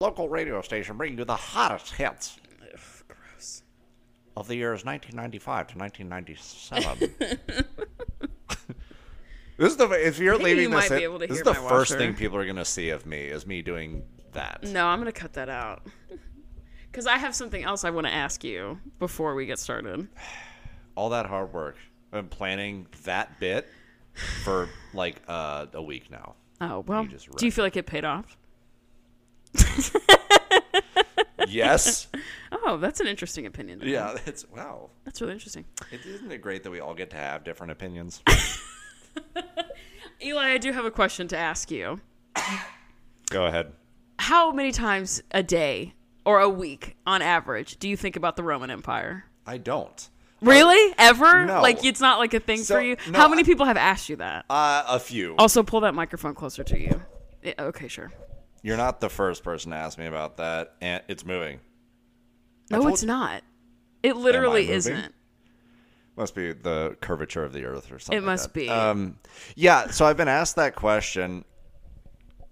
local radio station bringing you the hottest hits Gross. of the years 1995 to 1997. this is the if you're leaving you this, in- this is the first washer. thing people are gonna see of me is me doing that. No, I'm gonna cut that out. Cause I have something else I want to ask you before we get started. All that hard work. Been planning that bit for like uh, a week now. Oh well. Do you feel like it paid off? Yes. Oh, that's an interesting opinion. yeah. It's wow. that's really interesting. It, isn't it great that we all get to have different opinions? Eli, I do have a question to ask you. Go ahead. How many times a day or a week, on average, do you think about the Roman Empire? I don't. Really? Ever? no. Like it's not like a thing So, for you? no, How many I- people have asked you that? Uh, a few. Also, pull that microphone closer to you. Yeah, okay, sure. You're not the first person to ask me about that, and it's moving. No, told- it's not. It literally isn't. Must be the curvature of the Earth or something. It like must that. be. Um, yeah. So I've been asked that question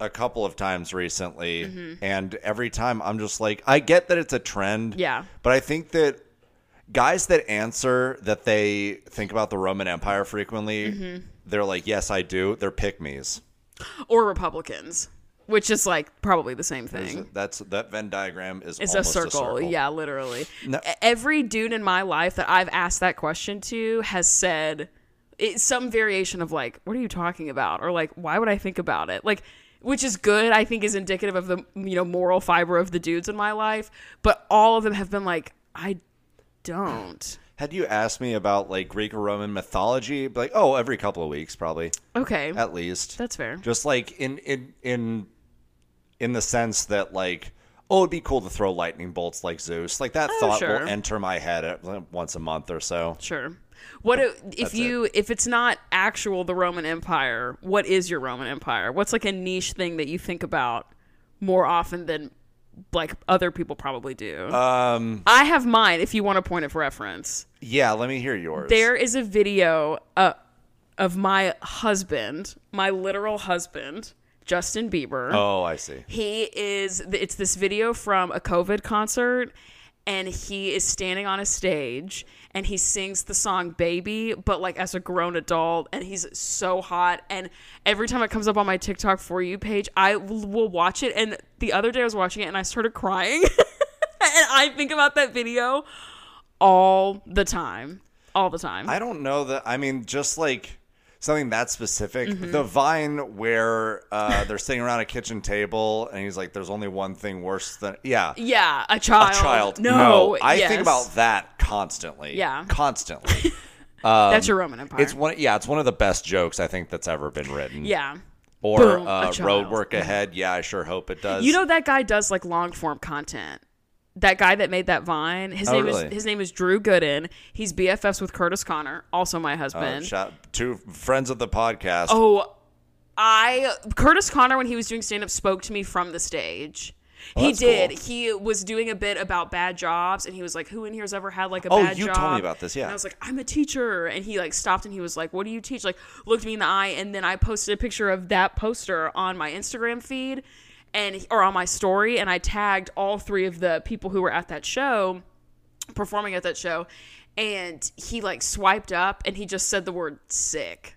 a couple of times recently, Mm-hmm. and every time I'm just like, I get that it's a trend. Yeah. But I think that guys that answer that they think about the Roman Empire frequently, Mm-hmm. they're like, yes, I do. They're pick me's. Or Republicans, which is like probably the same thing. That's that Venn diagram is It's a almost circle. Yeah, literally. No- Every dude in my life that I've asked that question to has said it's some variation of like, "What are you talking about?" or like, "Why would I think about it?" Like, which is good. I think is indicative of the you know moral fiber of the dudes in my life. But all of them have been like, "I don't." Had you asked me about like Greek or Roman mythology, like, oh, every couple of weeks, probably Okay, at least. that's fair. Just like in in in in the sense that like, oh, it'd be cool to throw lightning bolts like Zeus. Like that Oh, thought sure. will enter my head once a month or so. Sure. What if, if you if it's not actual the Roman Empire? What is your Roman Empire? What's like a niche thing that you think about more often than like other people probably do? Um, I have mine. If you want a point of reference, yeah, let me hear yours. there is a video uh, of my husband, my literal husband, Justin Bieber. Oh, I see. He is. It's this video from a COVID concert, and he is standing on a stage and he sings the song "Baby," but like as a grown adult, and he's so hot. And every time it comes up on my TikTok for you page, I will watch it. And the other day I was watching it and I started crying, and I think about that video all the time, all the time. I don't know that. I mean, just like something that specific. Mm-hmm. The Vine where uh, they're sitting around a kitchen table and he's like, "There's only one thing worse than yeah." yeah, a child. A child. No, I yes. think about that constantly. Yeah. constantly. that's your Roman Empire. It's one. Yeah, it's one of the best jokes I think that's ever been written. yeah. Or Boom, uh, road work ahead. Yeah, I sure hope it does. You know that guy does like long form content. That guy that made that Vine, his Oh, name really? is his name is Drew Gooden. He's BFFs with Curtis Connor, also my Uh, husband. shout, two friends of the podcast. oh, I Curtis Connor when he was doing stand up spoke to me from the stage. Oh, he did. cool. He was doing a bit about bad jobs, and he was like, "Who in here's ever had like a Oh, bad you job?" told me about this, yeah. And I was like, "I'm a teacher," and he like stopped and he was like, "What do you teach?" Like looked me in the eye, and then I posted a picture of that poster on my Instagram feed, and or on my story, and I tagged all three of the people who were at that show, performing at that show, and he like swiped up and he just said the word sick,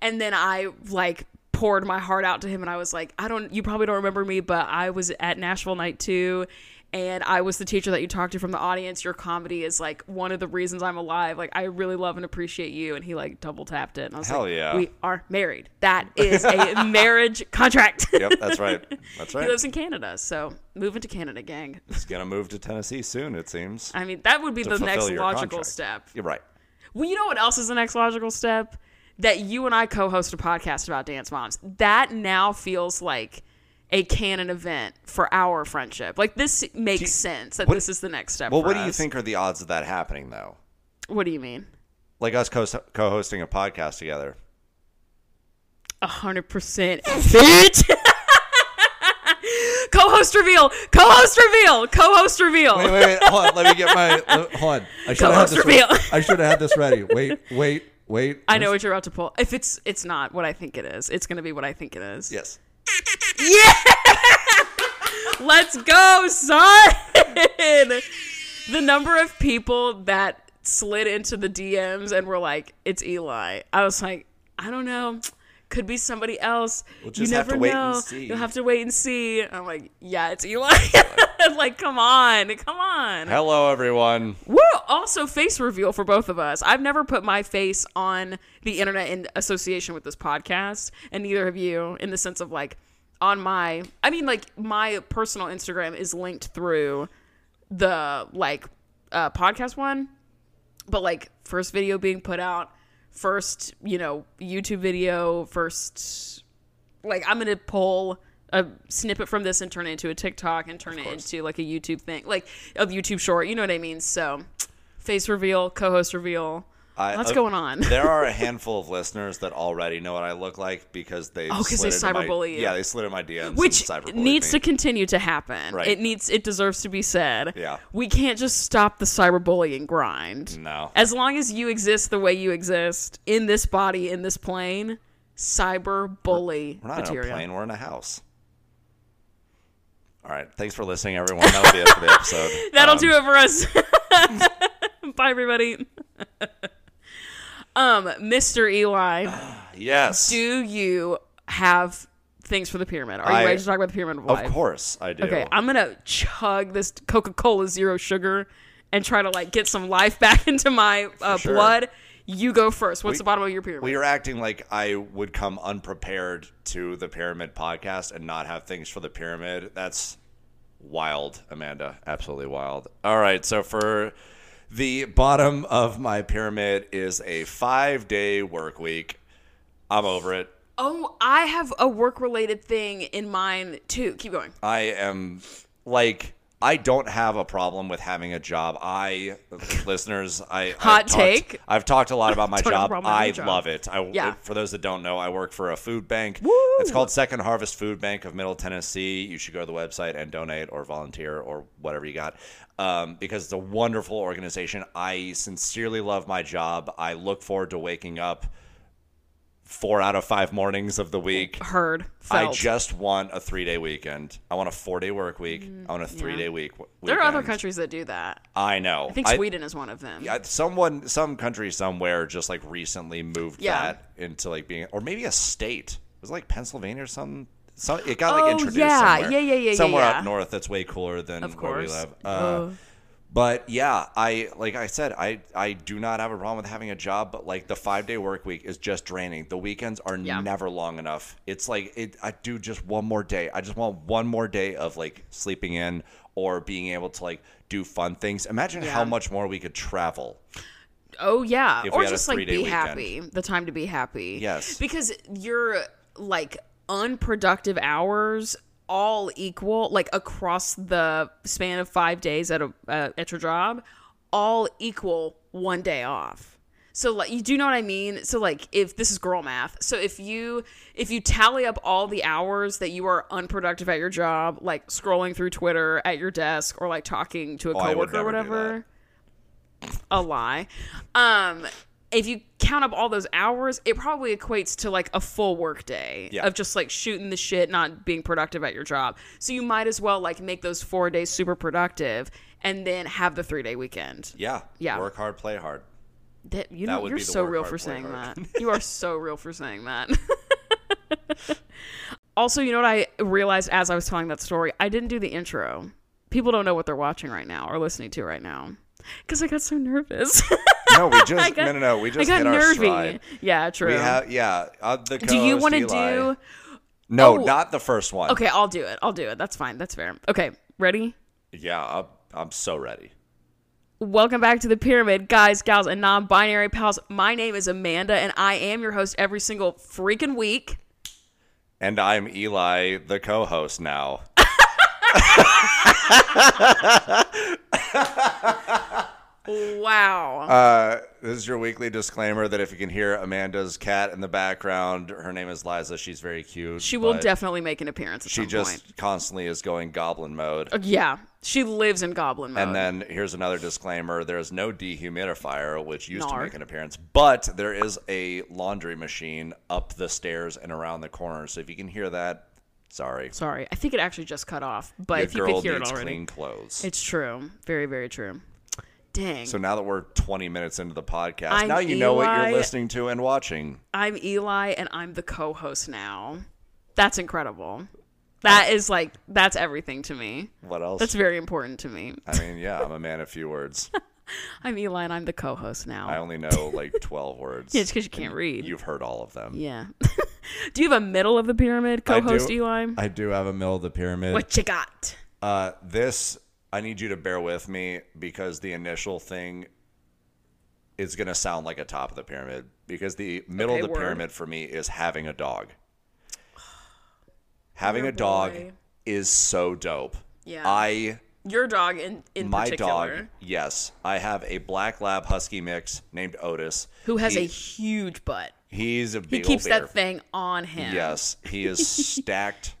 and then I like poured my heart out to him and I was like, I don't you probably don't remember me, but I was at Nashville night 2 and I was the teacher that you talked to from the audience. Your comedy is like one of the reasons I'm alive. Like I really love and appreciate you and he like double tapped it and I was Hell like, yeah. we are married. That is a marriage contract. Yep, that's right. That's right. he lives in Canada, so moving to Canada, gang. He's gonna move to Tennessee soon. It seems. I mean, that would be the next logical contract. step. You're right. Well, you know what else is the next logical step? That you and I co-host a podcast about dance moms. That now feels like a canon event for our friendship. Like this makes you- sense that what- this is the next step. Well, what do you think are the odds of that happening, though? What do you mean? Like us co- co-hosting a podcast together. A hundred percent fit. Co-host reveal. Co-host reveal. Co-host reveal. Wait, wait, wait. Hold on. Let me get my. hold on. I should have had this. reveal. Ready. I should have had this ready. Wait, wait, wait. I know what you're about to pull. If it's it's not what I think it is, it's gonna be what I think it is. Yes. Yeah. Let's go, son. the number of people that slid into the DMs and were like, "It's Eli." I was like, I don't know. Could be somebody else. We'll you just have never to wait know. and see. You'll have to wait and see. I'm like, yeah, it's Eli. like, come on, come on. Hello, everyone. Woo! Also, face reveal for both of us. I've never put my face on the internet in association with this podcast, and neither have you, in the sense of like on my. I mean, like my personal Instagram is linked through the like uh, podcast one, but like first video being put out, first you know YouTube video, first like I'm gonna pull a snippet from this and turn it into a TikTok and turn it into like a YouTube thing, like a YouTube short. You know what I mean? So, face reveal, co-host reveal. I- What's uh, going on? there are a handful of listeners that already know what I look like because they oh, because they slid into my- cyberbully you. Yeah, they slid in my DMs. Which needs me. to continue to happen. Right. It needs. It deserves to be said. Yeah. We can't just stop the cyberbullying grind. No. As long as you exist the way you exist in this body, in this plane, cyber bully We're not material. in a plane. We're in a house. All right. Thanks for listening, everyone. That'll be it for the episode. That'll Um, do it for us. Bye, everybody. Um, Mr. Eli, Yes. do you have things for the pyramid? Are you I- ready to talk about the pyramid of of course I do. Okay, I'm gonna chug this Coca-Cola Zero Sugar and try to like get some life back into my uh, sure. blood. You go first. What's We- the bottom of your pyramid? Well, you're acting like I would come unprepared to the pyramid podcast and not have things for the pyramid. That's wild, Amanda. Absolutely wild. All right. So for the bottom of my pyramid is a five day work week. I'm over it. oh, I have a work-related thing in mind too. Keep going. I am like I don't have a problem with having a job. I listeners, I Hot I've talked- take. I've talked a lot about my Don't have a job. I job. love it. I, Yeah. For those that don't know, I work for a food bank. Woo! It's called Second Harvest Food Bank of Middle Tennessee. You should go to the website and donate or volunteer or whatever you got. Um, because it's a wonderful organization. I sincerely love my job. I look forward to waking up four out of five mornings of the week. Heard. I just want a three day weekend. I want a four day work week. I want a three day week. Mm, there are other countries that do that. I know. I think Sweden is one of them. Yeah, someone, some country somewhere just like recently moved Yeah. that into like being, or maybe a state. It was like Pennsylvania or some. Some it got like Oh, introduced yeah. somewhere. Yeah, yeah, yeah, yeah, Somewhere yeah. up north that's way cooler than where we live. Uh, Oh. But yeah, I like I said, I I do not have a problem with having a job, but like the five day work week is just draining. The weekends are Yeah. never long enough. It's like it. I do just one more day. I just want one more day of like sleeping in or being able to like do fun things. Imagine Yeah. how much more we could travel. Oh yeah, or we had a just like be weekend. happy. The time to be happy. Yes. because your like unproductive hours all equal, like across the span of five days at a uh, at your job, all equal one day off. So like you do know what I mean? So like if this is girl math. So if you if you tally up all the hours that you are unproductive at your job, like scrolling through Twitter at your desk or like talking to a Oh, coworker or whatever, a lie. Um, if you count up all those hours, it probably equates to like a full work day Yeah. of just like shooting the shit, not being productive at your job. So you might as well like make those four days super productive and then have the three day weekend. Yeah. Yeah. Work hard, play hard. That, you That know, would you're so real hard, for saying hard. that. You are so real for saying that. also, you know what I realized as I was telling that story? I didn't do the intro. People don't know what they're watching right now or listening to right now because I got so nervous. No, we just got- no no no. We just I got nervy. Yeah, true. We have yeah. Uh, the do you want to do? No, Oh. not the first one. Okay, I'll do it. I'll do it. That's fine. That's fair. Okay, ready? Yeah, I'm, I'm so ready. Welcome back to the pyramid, guys, gals, and non binary pals. My name is Amanda, and I am your host every single freaking week. And I'm Eli, the co-host now. Wow. Uh, this is your weekly disclaimer that if you can hear Amanda's cat in the background, her name is Liza. She's very cute. she will definitely make an appearance at She some just point. constantly is going goblin mode. Uh, yeah, she lives in goblin mode. And then here's another disclaimer: there's no dehumidifier, which used to make an appearance, but there is a laundry machine up the stairs and around the corner. So if you can hear that, Sorry. Sorry, I think it actually just cut off, but Your if you could hear it already, clean clothes. it's true. Very, very true. Dang. so now that we're 20 minutes into the podcast, I'm now you know what you're listening to and watching. I'm Eli and I'm the co-host now. That's incredible. That is like that's everything to me. What else? That's very important to me. I mean, yeah, I'm a man of few words. I'm Eli and I'm the co-host now. I only know like 12 words. Yeah, it's because you can't read. You've heard all of them. Yeah. Do you have a middle of the pyramid co-host Eli? I do have a middle of the pyramid. what you got? Uh, this, I need you to bear with me because the initial thing is going to sound like a top of the pyramid because the middle Okay, of the word. pyramid for me is having a dog. Having Your a dog boy. is so dope. Yeah. I Your dog in in my particular, dog, yes, I have a black lab husky mix named Otis. who has He- a huge butt. he's a He keeps bear. that thing on him. Yes, he is stacked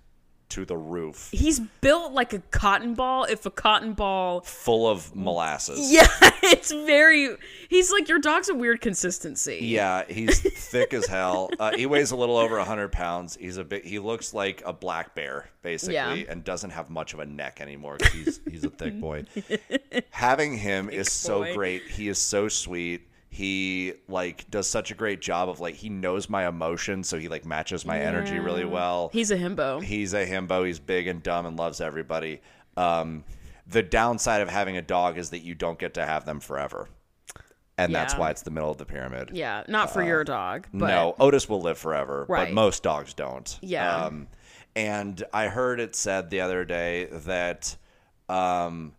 to the roof, He's built like a cotton ball. If a cotton ball full of molasses. Yeah, it's very. He's like your dog's a weird consistency. Yeah, he's thick as hell. Uh, he weighs a little over hundred pounds. He's a bit. He looks like a black bear, basically, Yeah. and doesn't have much of a neck anymore. He's he's a thick boy. Having him is so great. He is so sweet. He like does such a great job of like he knows my emotions, so he like matches my energy really well. He's a himbo. He's a himbo. He's big and dumb and loves everybody. Um, the downside of having a dog is that you don't get to have them forever, and that's why it's the middle of the pyramid. yeah, not for your dog. But Uh, no, Otis will live forever, but Right. most dogs don't. Yeah. Um, and I heard it said the other day that um,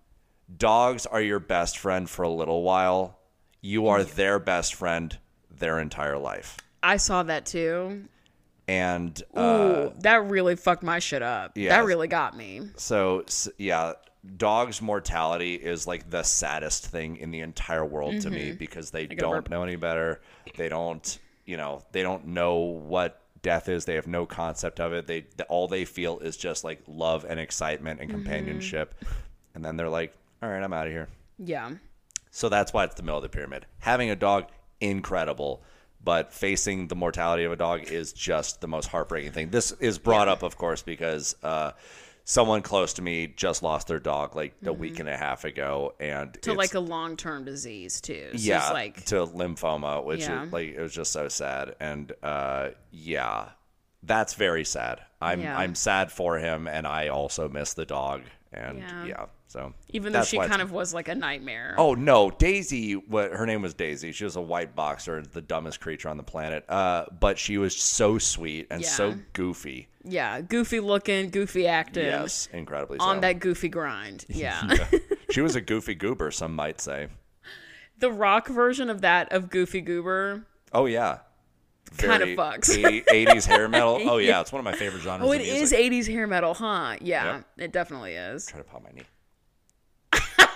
dogs are your best friend for a little while. You are their best friend their entire life. I saw that too. And Ooh, uh, that really fucked my shit up. yeah. That really got me. so, s- yeah, dogs' mortality is like the saddest thing in the entire world to me because they don't know any better. They don't, you know, they don't know what death is. They have no concept of it. They all they feel is just like love and excitement and companionship. And then they're like, "All right, I'm out of here." Yeah. So that's why it's the middle of the pyramid. Having a dog, incredible. But facing the mortality of a dog is just the most heartbreaking thing. This is brought up, of course, because uh, someone close to me just lost their dog like a week and a half ago, and Mm-hmm. To like a long term disease too. So yeah, It's like to lymphoma, which Yeah. is, like it was just so sad, and uh, yeah, that's very sad. I'm Yeah. I'm sad for him, and I also miss the dog, and Yeah. yeah, so even though she kind of was like a nightmare. Oh no, Daisy. What her name was Daisy. She was a white boxer, the dumbest creature on the planet. Uh, but she was so sweet and so goofy. Yeah, goofy looking, goofy acting. Yes, incredibly On that goofy grind. Yeah. she was a goofy goober, some might say. the rock version of that of Goofy Goober. Oh yeah, Kinda Very fucks. 80 80s hair metal. Oh yeah, it's one of my favorite genres. Oh, of music. is 80s hair metal, huh? Yeah, Yep. it definitely is. Try to pop my knee.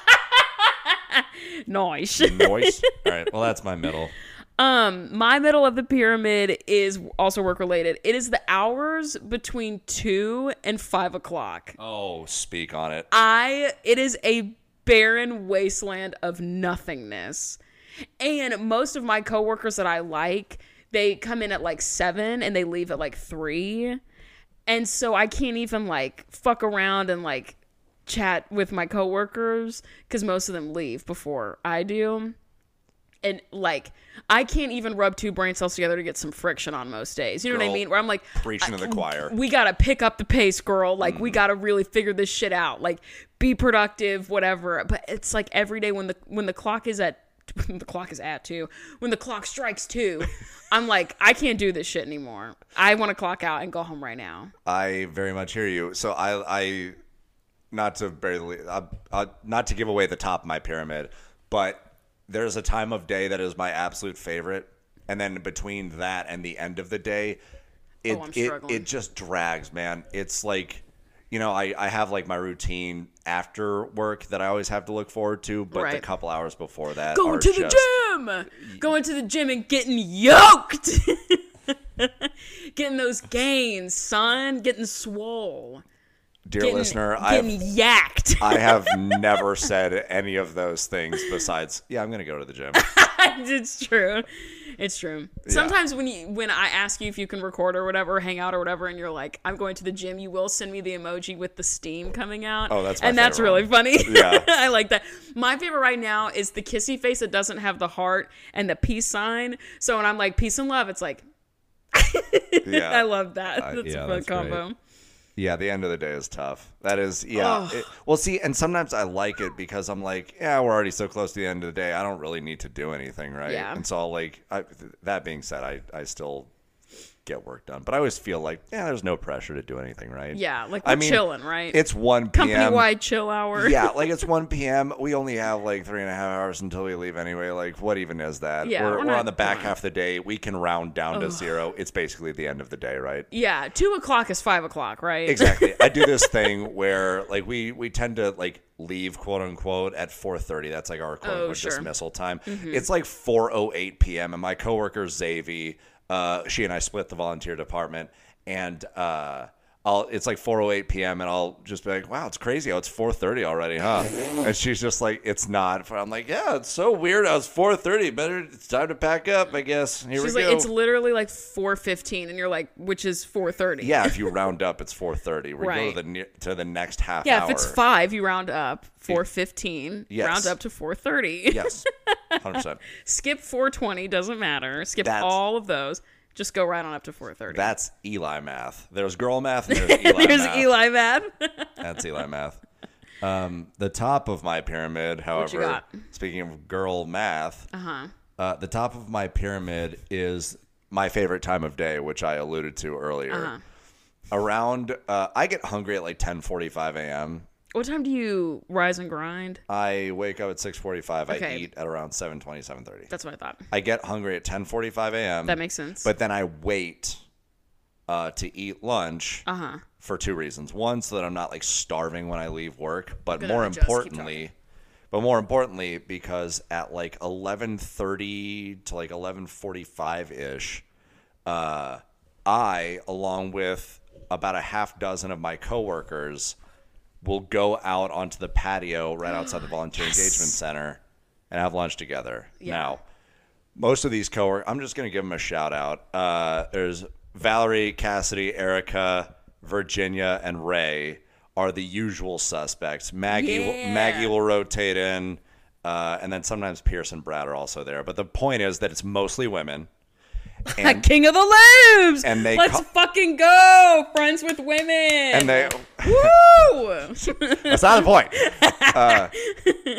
Nice. Noise. All right. Well, that's my middle. Um, my middle of the pyramid is also work related. It is the hours between two and five o'clock. Oh, speak on it. I it is a barren wasteland of nothingness. And most of my coworkers that I like, they come in at like seven and they leave at like three. And so I can't even like fuck around and like chat with my coworkers because most of them leave before I do. And like I can't even rub two brain cells together to get some friction on most days. You know what I mean? Where I'm like Preaching to the choir. we gotta pick up the pace, girl. Like Mm. we gotta really figure this shit out. Like be productive, whatever. But it's like every day when the when the clock is at the clock is at two. When the clock strikes two, I'm like I can't do this shit anymore. I want to clock out and go home right now. I very much hear you. So I, I not to barely, uh, uh, not to give away the top of my pyramid, but there's a time of day that is my absolute favorite, and then between that and the end of the day, it Oh, I'm it, it just drags, man. It's like. You know, I, I have like my routine after work that I always have to look forward to, but the couple hours before that Going to the just, gym, going to the gym and getting yoked, getting those gains, son, getting swole, Dear getting, listener, I've yacked. I have never said any of those things besides, yeah, I'm gonna go to the gym. it's true. It's true. Sometimes when you when I ask you if you can record or whatever, hang out or whatever, and you're like, I'm going to the gym, you will send me the emoji with the steam coming out. Oh, that's my and that's favorite really one. funny. Yeah. I like that. My favorite right now is the kissy face that doesn't have the heart and the peace sign. So when I'm like peace and love, it's like Yeah. I love that. I- That's yeah, a fun that's great. Yeah, the end of the day is tough. That is, yeah. It- well, see, and sometimes I like it because I'm like, yeah, we're already so close to the end of the day. I don't really need to do anything, right? Yeah. And so, I'll like, I, that being said, I, I still get work done, but I always feel like, yeah, there's no pressure to do anything, right? Yeah, like I we're mean, chilling, right? It's 1 p.m. company wide chill hour. yeah, like it's 1 p.m. We only have like three and a half hours until we leave anyway. Like, what even is that? Yeah, we're, we're we're, not- on the back half of the day. We can round down to zero. It's basically the end of the day, right? Yeah, two o'clock is five o'clock, right? exactly i do this thing where like we we tend to like leave quote unquote at 4.30 that's like our quote Oh, unquote sure. dismissal time mm-hmm. it's like 4.08 p.m and my coworker Zavi, uh, she and i split the volunteer department and uh I'll, it's like 4:08 p.m. and I'll just be like, "Wow, it's crazy! Oh, it's 4:30 already, huh?" And she's just like, "It's not." I'm like, "Yeah, it's so weird. I was 4:30. Better, it's time to pack up, I guess." Here She's we like, go. it's literally like four fifteen, and you're like, which is four thirty. yeah, if you round up, it's 4:30. We go to the ne- to the next half Yeah, hour. if it's five, you round up four fifteen. Yes. Round up to four thirty. Yes, hundred percent. Skip four twenty, doesn't matter. Skip That's- all of those. Just go right on up to four thirty. That's Eli math. There's girl math and there's Eli There's math. Eli Mad. That's Eli math. Um, the top of my pyramid, however, speaking of girl math, uh-huh. uh, the top of my pyramid is my favorite time of day, which I alluded to earlier. Uh-huh. Around, uh, I get hungry at like 10:45 a.m. What time do you rise and grind? I wake up at 6:45. I eat at around 7:20, 7:30. That's what I thought. I get hungry at 10:45 a.m. That makes sense. But then I wait uh, to eat lunch uh huh. for two reasons. One, so that I'm not like starving when I leave work, but Good more idea, importantly, but more importantly, because at like 11:30 to like 11:45 ish, uh, I, along with about a half dozen of my coworkers, will go out onto the patio right outside the volunteer engagement center and have lunch together. Yeah. Now, most of these coworkers, I'm just going to give them a shout out. Uh, there's Valerie, Cassidy, Erica, Virginia, and Ray are the usual suspects. Maggie, Yeah. Maggie will rotate in, uh, and then sometimes Pierce and Brad are also there. But the point is that it's mostly women. And, King of the Lambs. and they let's fucking go. Friends with women. and they Woo! that's not the point. Uh,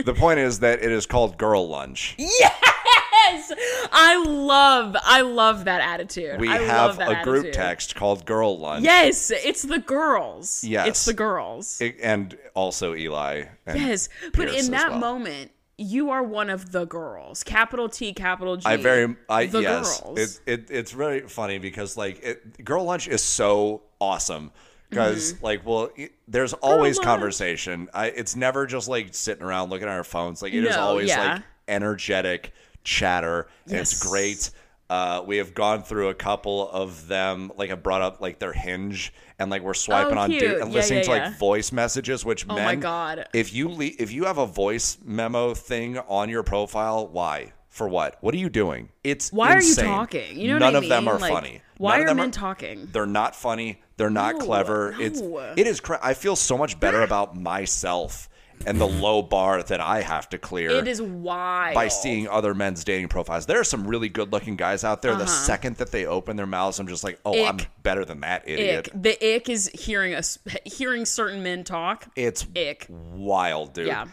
the point is that it is called girl lunch. yes, I love, I love that attitude. We I have love that a group attitude. text called girl lunch. Yes, it's the girls. Yes. it's the girls. It- and also Eli. And yes, but Pierce in that well. moment, you are one of the girls. Capital T, capital G. I very I the yes. girls. It, it it's very funny because like it, girl lunch is so awesome because mm-hmm. like well it- there's always lunch. conversation. I it's never just like sitting around looking at our phones. Like it is No, always yeah. like energetic chatter. And it's great. Uh, we have gone through a couple of them. Like I brought up like their hinge and like we're swiping Oh, on dude and Yeah, listening yeah, to like yeah. voice messages. Which Oh men, my God. if you le- if you have a voice memo thing on your profile, why? For what? What are you doing? It's Why insane. are you talking? You know None what I of them are Like, funny. Why None are them men talking? They're not funny. They're not No, clever. It's it is. Cra- I feel so much better about myself and the low bar that I have to clear It is wild. by seeing other men's dating profiles. There are some really good-looking guys out there. The second that they open their mouths, I'm just like, oh, I'm Uh-huh. Better than that idiot. Ick. The ick is hearing us hearing certain men talk. It's Ick. wild, dude. Yeah.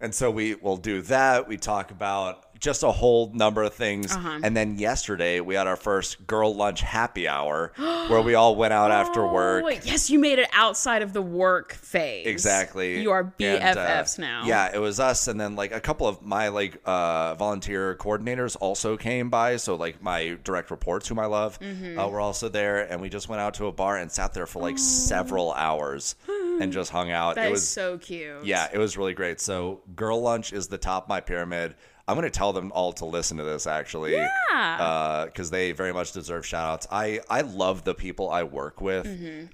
And so we will do that. We talk about just a whole number of things. Uh-huh. And then yesterday we had our first girl lunch happy hour where we all went out after work. Oh, yes, you made it outside of the work phase. Exactly. You are And, uh, BFFs now. Yeah, it was us, and then like a couple of my like uh, volunteer coordinators also came by. So like my direct reports, whom I love, Mm-hmm. uh, were also there, and we just went out to a bar and sat there for like several hours and just hung out. That it is was so cute. yeah, it was really great. So girl lunch is the top of my pyramid. I'm going to tell them all to listen to this actually. Yeah. Because they very much deserve shout outs. I, I love the people I work with,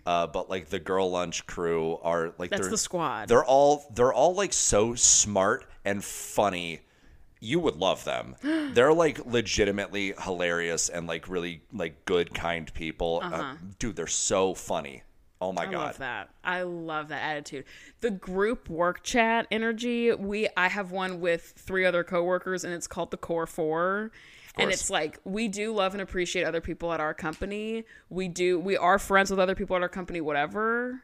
uh, but like the girl lunch crew are like Mm-hmm. That's they're, the squad. They're all they're all like so smart and funny you would love them. They're like legitimately hilarious and like really like good, kind people. Uh, dude, they're so funny. Oh my. I god. love that. I love that attitude. The group work chat energy. We I have one with three other coworkers, and it's called the Core Four. And it's like we do love and appreciate other people at our company. We do. We are friends with other people at our company, whatever.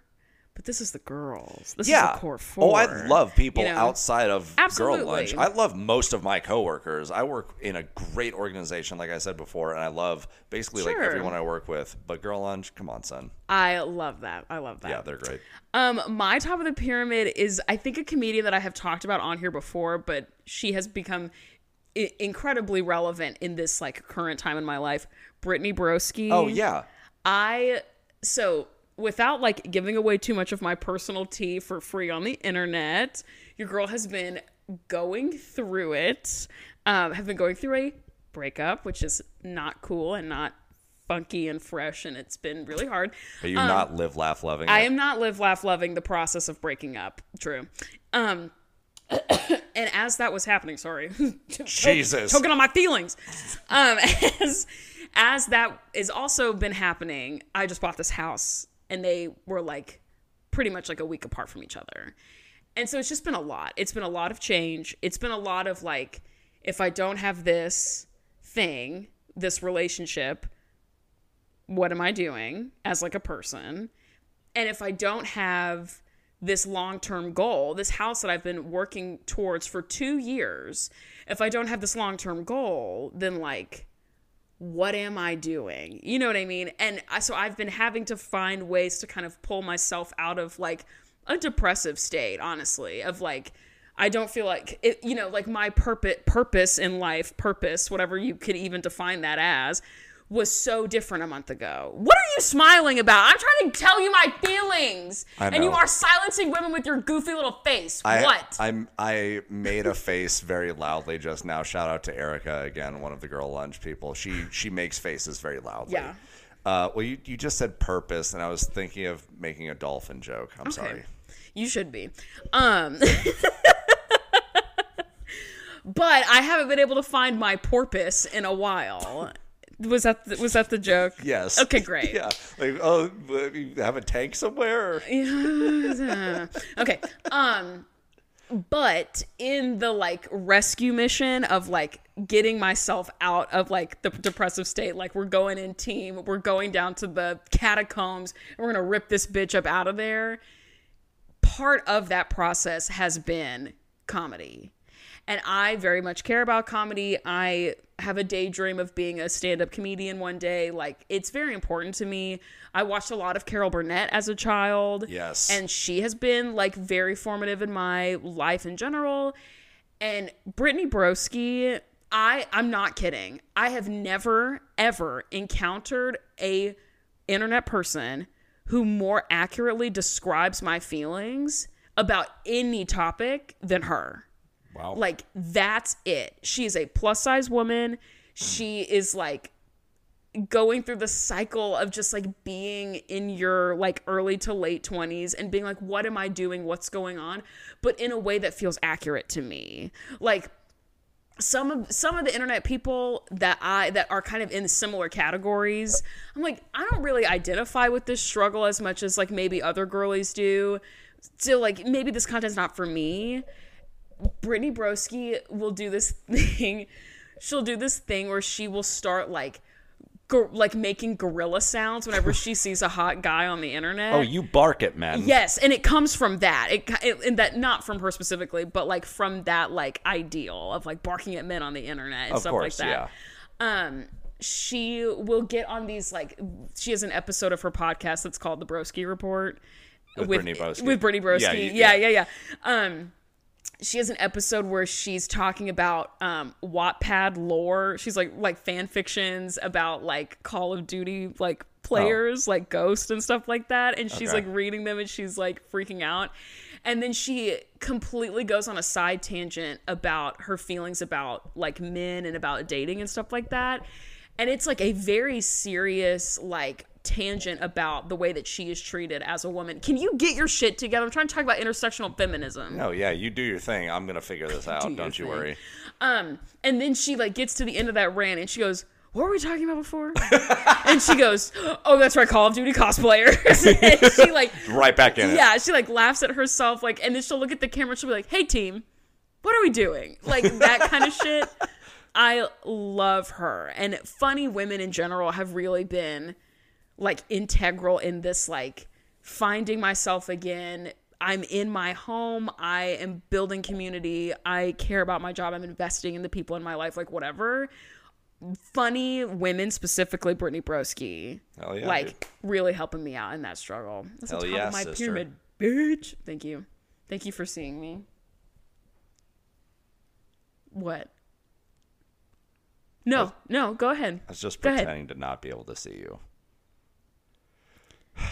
But this is the girls. This Yeah. is the Core Four. Oh, I love people you know? outside of Absolutely. Girl Lunch. I love most of my coworkers. I work in a great organization, like I said before, and I love basically like everyone I work with. But Girl Lunch, come on, son. I love that. I love that. Yeah, they're great. Um, my top of the pyramid is I think a comedian that I have talked about on here before, but she has become I- incredibly relevant in this like current time in my life. Brittany Broski. Oh yeah. I so without like giving away too much of my personal tea for free on the internet, your girl has been going through it. Um, have been going through a breakup, which is not cool and not funky and fresh, and it's been really hard. Are you not live, laugh, loving? Um, I it? am not live, laugh, loving the process of breaking up. True. Um, and as that was happening, sorry, Jesus. choking on my feelings. Um, as as that is also been happening, I just bought this house, and they were like pretty much like a week apart from each other, and so it's just been a lot. It's been a lot of change. It's been a lot of like, if I don't have this thing, this relationship, what am I doing as like a person? And if I don't have this long term goal, this house that I've been working towards for two years, if I don't have this long term goal, then like, what am I doing? You know what I mean? And so I've been having to find ways to kind of pull myself out of like a depressive state, honestly, of like, I don't feel like it, you know, like my purpose, purpose in life, purpose, whatever you could even define that as, was so different a month ago. What are you smiling about? I'm trying to tell you my feelings, I and you are silencing women with your goofy little face. I, what? I'm I made a face very loudly just now. Shout out to Erica again, one of the girl lunch people. She she makes faces very loudly. Yeah. Uh, well, you, you just said purpose, and I was thinking of making a dolphin joke. I'm sorry. You should be. Um But I haven't been able to find my porpoise in a while. Was that the, was that the joke? Yes. Okay, great. Yeah. Like, oh, you have a tank somewhere? or- okay. Um but in the like rescue mission of like getting myself out of like the depressive state like we're going in team we're going down to the catacombs and we're going to rip this bitch up out of there part of that process has been comedy and I very much care about comedy. I have a daydream of being a stand-up comedian one day. Like it's very important to me. I watched a lot of Carol Burnett as a child. Yes. And she has been like very formative in my life in general. And Brittany Broski, I I'm not kidding. I have never ever encountered a internet person who more accurately describes my feelings about any topic than her. Wow. Like that's it. She is a plus size woman. She is like going through the cycle of just like being in your like early to late 20s and being like what am I doing? What's going on? But in a way that feels accurate to me. Like some of some of the internet people that I that are kind of in similar categories, I'm like, I don't really identify with this struggle as much as like maybe other girlies do. So like maybe this content's not for me. Brittany Broski will do this thing. She'll do this thing where she will start like like making gorilla sounds whenever she sees a hot guy on the internet. oh, you bark at men. Yes, and it comes from that. It, it and that not from her specifically, but like from that like ideal of like barking at men on the internet and Of stuff course, like that. Um she will get on these like she has an episode of her podcast that's called the Broski Report With Brittany Broski. With Brittany Broski. Yeah, Yeah, you- yeah, yeah. Um she has an episode where she's talking about um Wattpad lore. She's like like fan fictions about like Call of Duty like players, like Ghost and stuff like that. And she's Okay. like reading them and she's like freaking out. And then she completely goes on a side tangent about her feelings about like men and about dating and stuff like that. And it's like a very serious, like tangent about the way that she is treated as a woman. Can you get your shit together? I'm trying to talk about intersectional feminism. No, yeah, you do your thing. I'm gonna figure this out. your Don't you thing. worry. Um, and then she like gets to the end of that rant and she goes, "What were we talking about before?" and she goes, "Oh, that's right, Call of Duty cosplayers." and she like, Right back in it. yeah, she like laughs at herself, like, and then she'll look at the camera she'll be like, "Hey, team, what are we doing?" Like that kind of shit. I love her, and funny women in general have really been like integral in this like finding myself again. I'm in my home. I am building community. I care about my job. I'm investing in the people in my life like whatever. Funny women specifically brittany broski. Yeah, like dude. really helping me out in that struggle. That's the Hell top yeah, of my sister. pyramid bitch. Thank you. Thank you for seeing me. What? No no go ahead. I was just Go ahead. pretending to not be able to see you.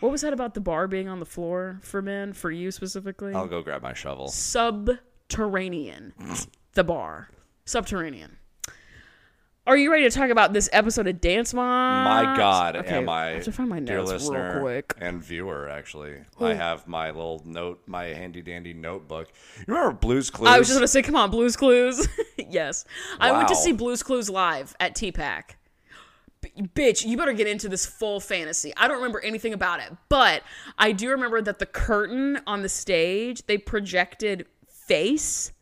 What was that about the bar being on the floor for men, for you specifically? I'll go grab my shovel. Subterranean. the bar. Subterranean. Are you ready to talk about this episode of Dance Mom? My God, okay, am I, I have to find my dear notes listener real quick. and viewer? Actually, oh. I have my little note, my handy dandy notebook. You remember Blue's Clues? I was just gonna say, come on, Blues Clues. yes, I went to see Blues Clues live at TPAC. Bitch, you better get into this full fantasy. I don't remember anything about it, but I do remember that the curtain on the stage they projected face.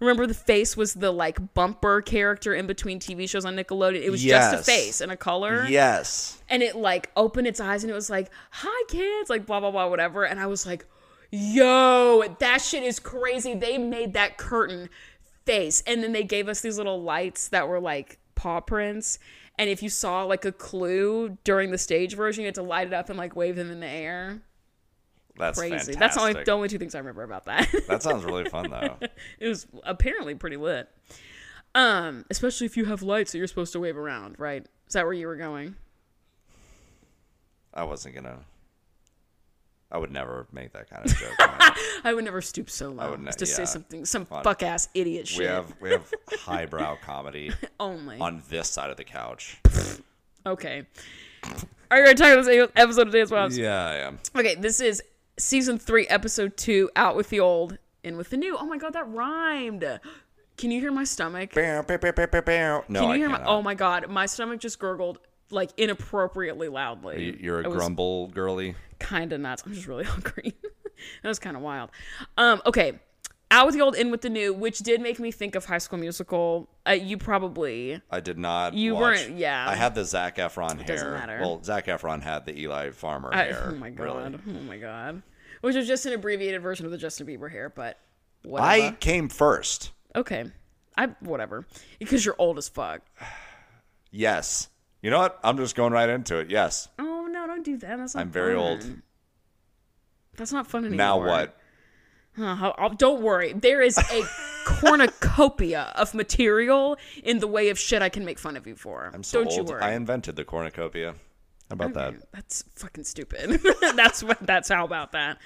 Remember, the face was the like bumper character in between TV shows on Nickelodeon. It was just a face and a color Yes. and it like opened its eyes and it was like hi kids like blah blah blah whatever and i was like yo that shit is crazy they made that curtain face and then they gave us these little lights that were like paw prints and if you saw like a clue during the stage version you had to light it up and like wave them in the air That's crazy fantastic. that's only the only two things i remember about that That sounds really fun though. it was apparently pretty lit um especially if you have lights that you're supposed to wave around right is that where you were going I wasn't gonna. I would never make that kind of joke. I would never stoop so low would ne- as to say something, some fuck ass idiot shit we have we have highbrow comedy oh only. on this side of the couch. Okay. Are you ready to talk about this episode of Dance Moms? Yeah, I am. Okay, this is season three, episode two, Out with the Old, In with the New. Oh my god, that rhymed. Can you hear my stomach? Bow, bow, bow. No, Can you I hear my? Oh my god, my stomach just gurgled like inappropriately loudly. You- You're a I grumble girly. kind of nuts. I'm just really hungry. that was kind of wild. Um, okay, out with the old, in with the new, which did make me think of High School Musical. Uh, you probably I did not. You watch- weren't- yeah. I had the Zac Efron hair. doesn't matter. Well, Zac Efron had the Eli Farmer I- hair. oh my god. really. Oh my god. Which was just an abbreviated version of the Justin Bieber hair, but whatever. I came first. okay. I whatever. Because you're old as fuck. Yes. You know what? I'm just going right into it. Yes. Oh no, don't do that. That's not I'm very fun. old. That's not fun anymore. Now what? I'll- don't worry. There is a cornucopia of material in the way of shit I can make fun of you for. I'm so don't old. you worry. I invented the cornucopia. About that? That's fucking stupid. that's what. That's how about that.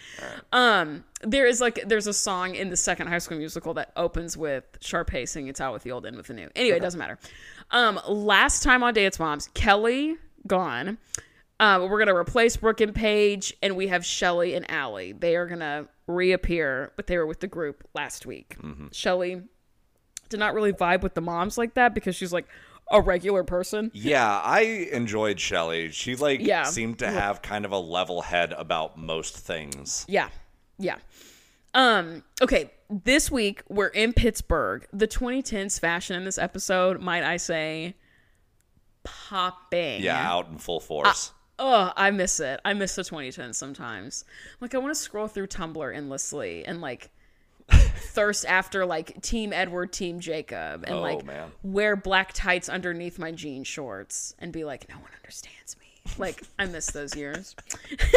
Um, there is like there's a song in the second High School Musical that opens with Sharpay singing "It's Out with the Old, In with the New." Anyway, it doesn't matter. Um, last time on Dance Moms, Kelly gone. Um, we're gonna replace Brooke and Paige, and we have Shelly and Allie. They are gonna reappear, but they were with the group last week. Shelly did not really vibe with the moms like that because she's like a regular person. Yeah, I enjoyed Shelly. She like Yeah. seemed to have kind of a level head about most things. Yeah. Yeah. Um, okay, this week we're in Pittsburgh. The 2010s fashion in this episode, might I say, popping. Yeah, out in full force. Oh, I miss it. I miss the 2010s sometimes. Like I want to scroll through Tumblr endlessly and like thirst after like Team Edward, Team Jacob, and Oh, like man. wear black tights underneath my jean shorts and be like, no one understands me. Like I miss those years.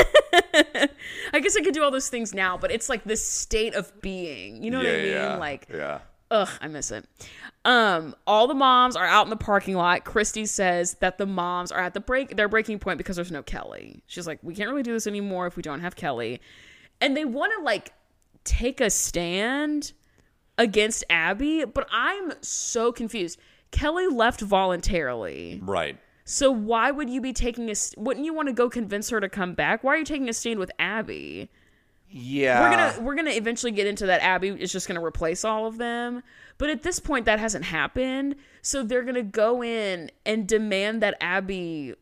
I guess I could do all those things now, but it's like this state of being. You know yeah, what I mean? yeah, Like yeah. Ugh, I miss it. Um, all the moms are out in the parking lot. Christi says that the moms are at the break their breaking point because there's no Kelly. She's like, we can't really do this anymore if we don't have Kelly. And they want to like take a stand against Abby, but I'm so confused. Kelly left voluntarily. Right. So why would you be taking a? st- Wouldn't you want to go convince her to come back? Why are you taking a stand with Abby? Yeah. we're gonna we're gonna eventually get into that abby is just gonna replace all of them but at this point that hasn't happened so they're gonna go in and demand that abby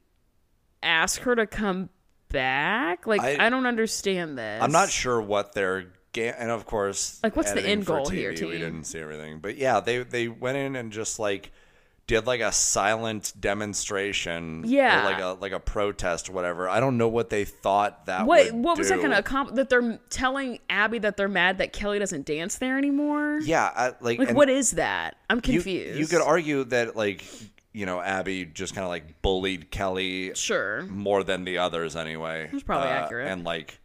ask her to come back like i, I- don't understand this I'm not sure what their ga- and of course, Like, what's the end goal here, TV, team? We didn't see everything, but yeah, they they went in and just like did like a silent demonstration, or Yeah. like a like a protest or whatever. I don't know what they thought that. what what was that do. gonna accomplish that they're telling abby that they're mad that kelly doesn't dance there anymore Yeah, I, like like what is that i'm confused You could argue that like you know Abby just kind of like bullied Kelly sure more than the others anyway. That's probably uh, accurate. And like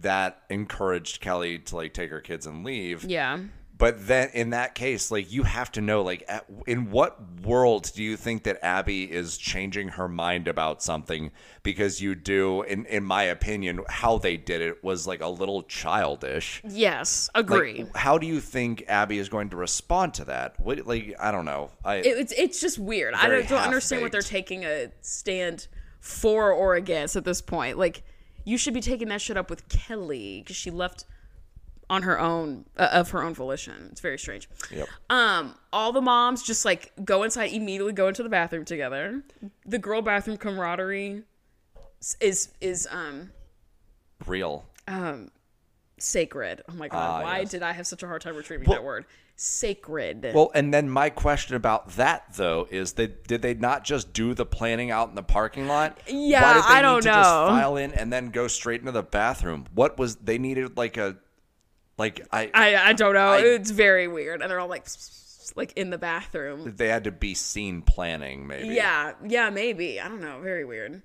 that encouraged Kelly to like take her kids and leave. yeah But then in that case, like you have to know, like, at, in what world do you think that Abby is changing her mind about something? Because you do, in in my opinion, how they did it was like a little childish. yes Like, agree how do you think Abby is going to respond to that? What, like, I don't know. I it, it's it's just weird. I don't, don't understand what they're taking a stand for or against at this point. Like you should be taking that shit up with Kelly because she left on her own uh, of her own volition. It's very strange. Yep. Um, all the moms just like go inside, immediately go into the bathroom together. The girl bathroom camaraderie is is um real. um sacred. Oh my god, Ah, why yes. did I have such a hard time retrieving that word? Sacred. Well, and then my question about that though is that did they not just do the planning out in the parking lot? Yeah, Why did they I need don't to Just know. file in and then go straight into the bathroom. What was they needed like a like I, I I don't know. I- it's very weird, and they're all like like in the bathroom. they had to be seen planning maybe. Yeah, yeah, maybe. I don't know. Very weird.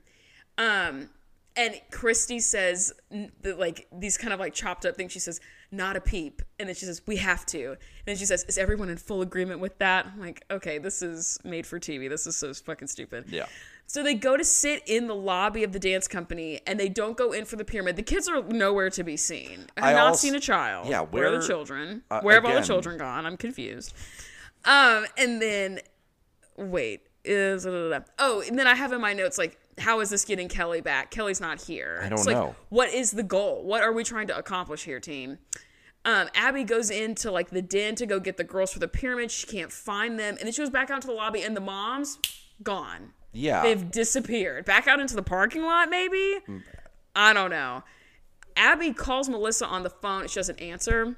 Um, and Christi says like these kind of like chopped up things. She says, "Not a peep," and then she says, "We have to." And then she says, "Is everyone in full agreement with that?" I'm like, okay, this is made for TV. This is so fucking stupid. Yeah. So they go to sit in the lobby of the dance company, and they don't go in for the pyramid. The kids are nowhere to be seen. I have I not als- seen a child. Yeah, where, are the children? uh, where have all the children gone? I'm confused. Um, and then wait is oh and then i have in my notes like how is this getting kelly back? Kelly's not here. I don't It's like, know. what is the goal? What are we trying to accomplish here team? Um, abby goes into like the den to go get the girls for the pyramid. She can't find them. And then she goes back out to the lobby and the moms gone. Yeah. they've disappeared. Back out into the parking lot maybe? I don't know. Abby calls melissa on the phone. She doesn't answer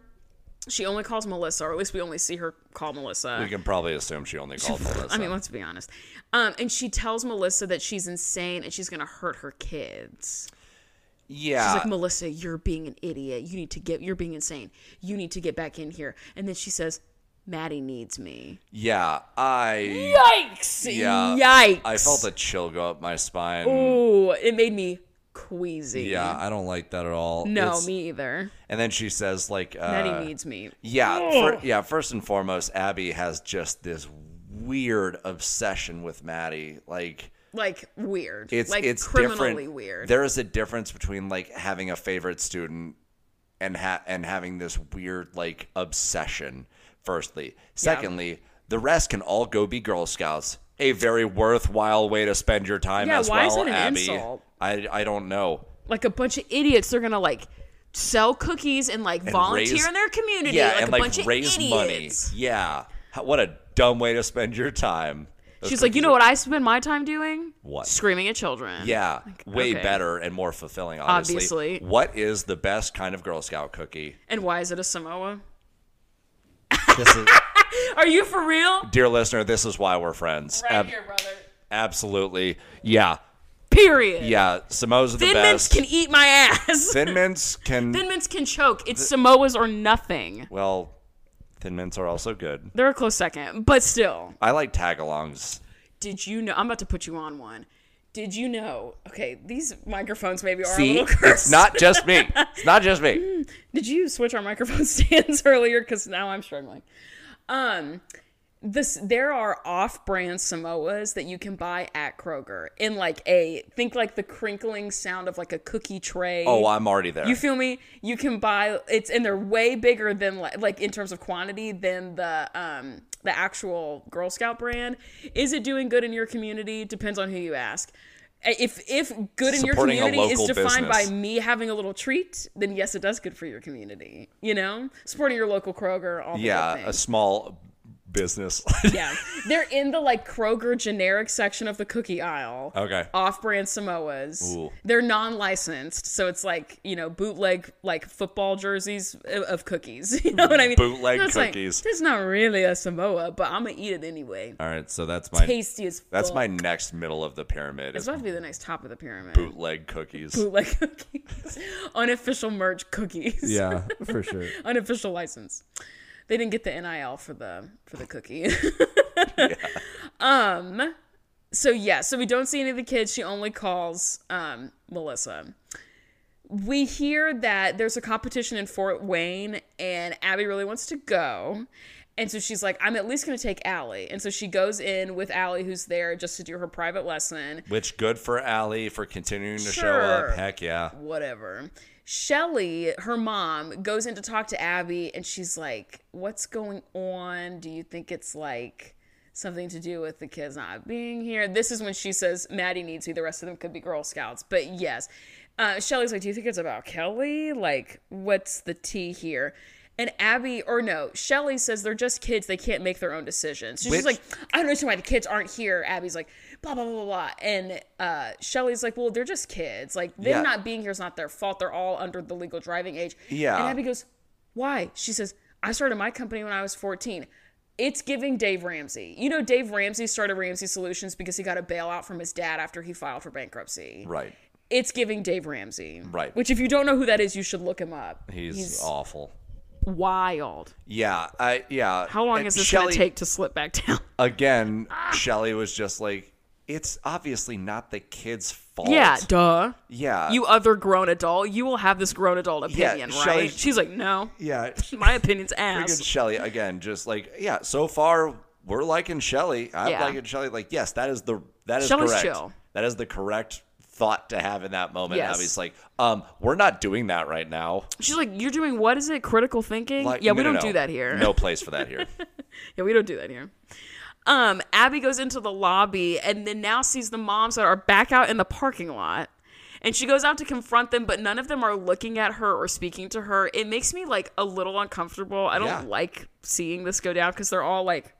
she only calls melissa or at least we only see her call melissa we can probably assume she only called Melissa. I mean, let's be honest. Um, and she tells Melissa that she's insane and she's gonna hurt her kids. yeah. She's like, Melissa, you're being an idiot. You need to get. You're being insane. You need to get back in here. And then she says, Maddie needs me. yeah, I Yikes! yeah. Yikes! I felt a chill go up my spine. Ooh, it made me queasy. Yeah, I don't like that at all. No, It's- me either. And then she says like uh, Maddie needs me. Yeah, fir- yeah. First and foremost, Abby has just this weird obsession with Maddie. Like Like weird. it's like it's criminally different. weird. There is a difference between like having a favorite student and ha- and having this weird like obsession. Firstly, secondly, the rest can all go be Girl Scouts. A very worthwhile way to spend your time Yeah, as why well, is it an Abby. insult? I I don't know. like a bunch of idiots. They're gonna like sell cookies and like volunteer raise- in their community. Yeah, like and a like bunch raise of money. idiots. Yeah, How- what a dumb way to spend your time. Those She's like, you know are- what I spend my time doing? What? Screaming at children. Yeah, way okay. better and more fulfilling. Obviously. Obviously. what is the best kind of Girl Scout cookie? And why is it a Samoa? This is, Are you for real? Dear listener, this is why we're friends. Ab- brother. absolutely, yeah, Period. yeah. Samoa's are the best. Thin mints best. can eat my ass. Thin mints can. Thin mints can choke. It's Samoas or nothing. well, thin mints are also good. They're a close second, but still. I like tagalongs. Did you know? I'm about to put you on one. Did you know? Okay, these microphones maybe are a See, little cursed. it's not just me. It's not just me. Did you switch our microphone stands earlier? Because now I'm struggling. Um, this there are off-brand Samoas that you can buy at Kroger in like a think like the crinkling sound of like a cookie tray. Oh, I'm already there. You feel me? You can buy it's and they're way bigger than like, like in terms of quantity than the um the actual Girl Scout brand. Is it doing good in your community? Depends on who you ask. If if good in your community is defined business. by me having a little treat, then yes, it does good for your community. You know, supporting your local Kroger, all Yeah, a small business. yeah, they're in the like Kroger generic section of the cookie aisle. Okay. Off-brand Samoas. Ooh. They're non-licensed, so it's like you know bootleg like football jerseys of- cookies. You know what I mean? Bootleg So it's like, cookies. There's not really a Samoa, but I'm gonna eat it anyway. All right, so that's my Tasty as that's my next middle of the pyramid. It's about to be the next top of the pyramid. bootleg cookies. Bootleg cookies, unofficial merch cookies. Yeah, for sure. unofficial license. They didn't get the NIL for the for the cookie. Um so yeah, so we don't see any of the kids. She only calls um Melissa. We hear that there's a competition in Fort Wayne and Abby really wants to go. And so she's like, I'm at least going to take Allie. And so she goes in with Allie, who's there just to do her private lesson. Which good for Allie for continuing to show up. Heck yeah. whatever. Shelly, her mom, goes in to talk to Abby and she's like, What's going on? Do you think it's like something to do with the kids not being here? This is when she says, Maddie needs me. The rest of them could be Girl Scouts. But yes. Uh, Shelly's like, Do you think it's about Kelly? Like, what's the tea here? And Abby, or no, Shelly says they're just kids. They can't make their own decisions. So she's Which- like, I don't understand why the kids aren't here. Abby's like, blah, blah, blah, blah, blah. And uh, Shelly's like, well, they're just kids. Like, them Yeah. not being here is not their fault. They're all under the legal driving age. Yeah. And Abby goes, why? She says, I started my company when I was 14. It's giving Dave Ramsey. You know, Dave Ramsey started Ramsey Solutions because he got a bailout from his dad after he filed for bankruptcy. Right. It's giving Dave Ramsey. Right. Which, if you don't know who that is, you should look him up. He's, awful. wild. Yeah, I yeah. How long And is this Shelly, to take to slip back down? Again, Shelly was just like, it's obviously not the kid's fault. Yeah, duh. Yeah. You other grown adult, you will have this grown adult Yeah, opinion, Shelly- right? She's like, no, yeah. my opinion's Freaking ass. Shelly again, just like yeah. So far, we're liking Shelly. I'm Yeah. liking Shelly. Like yes, that is the that is Shelly's correct. chill. That is the correct thought to have in that moment. Yes. Abby's like, um, we're not doing that right now. She's like, you're doing what is it? Critical thinking? Like, yeah, no, we no, don't no. do that here. No place for that here. Yeah, we don't do that here. Um, Abby goes into the lobby and then now sees the moms that are back out in the parking lot. And she goes out to confront them, but none of them are looking at her or speaking to her. It makes me like a little uncomfortable. I don't Yeah. like seeing this go down because they're all like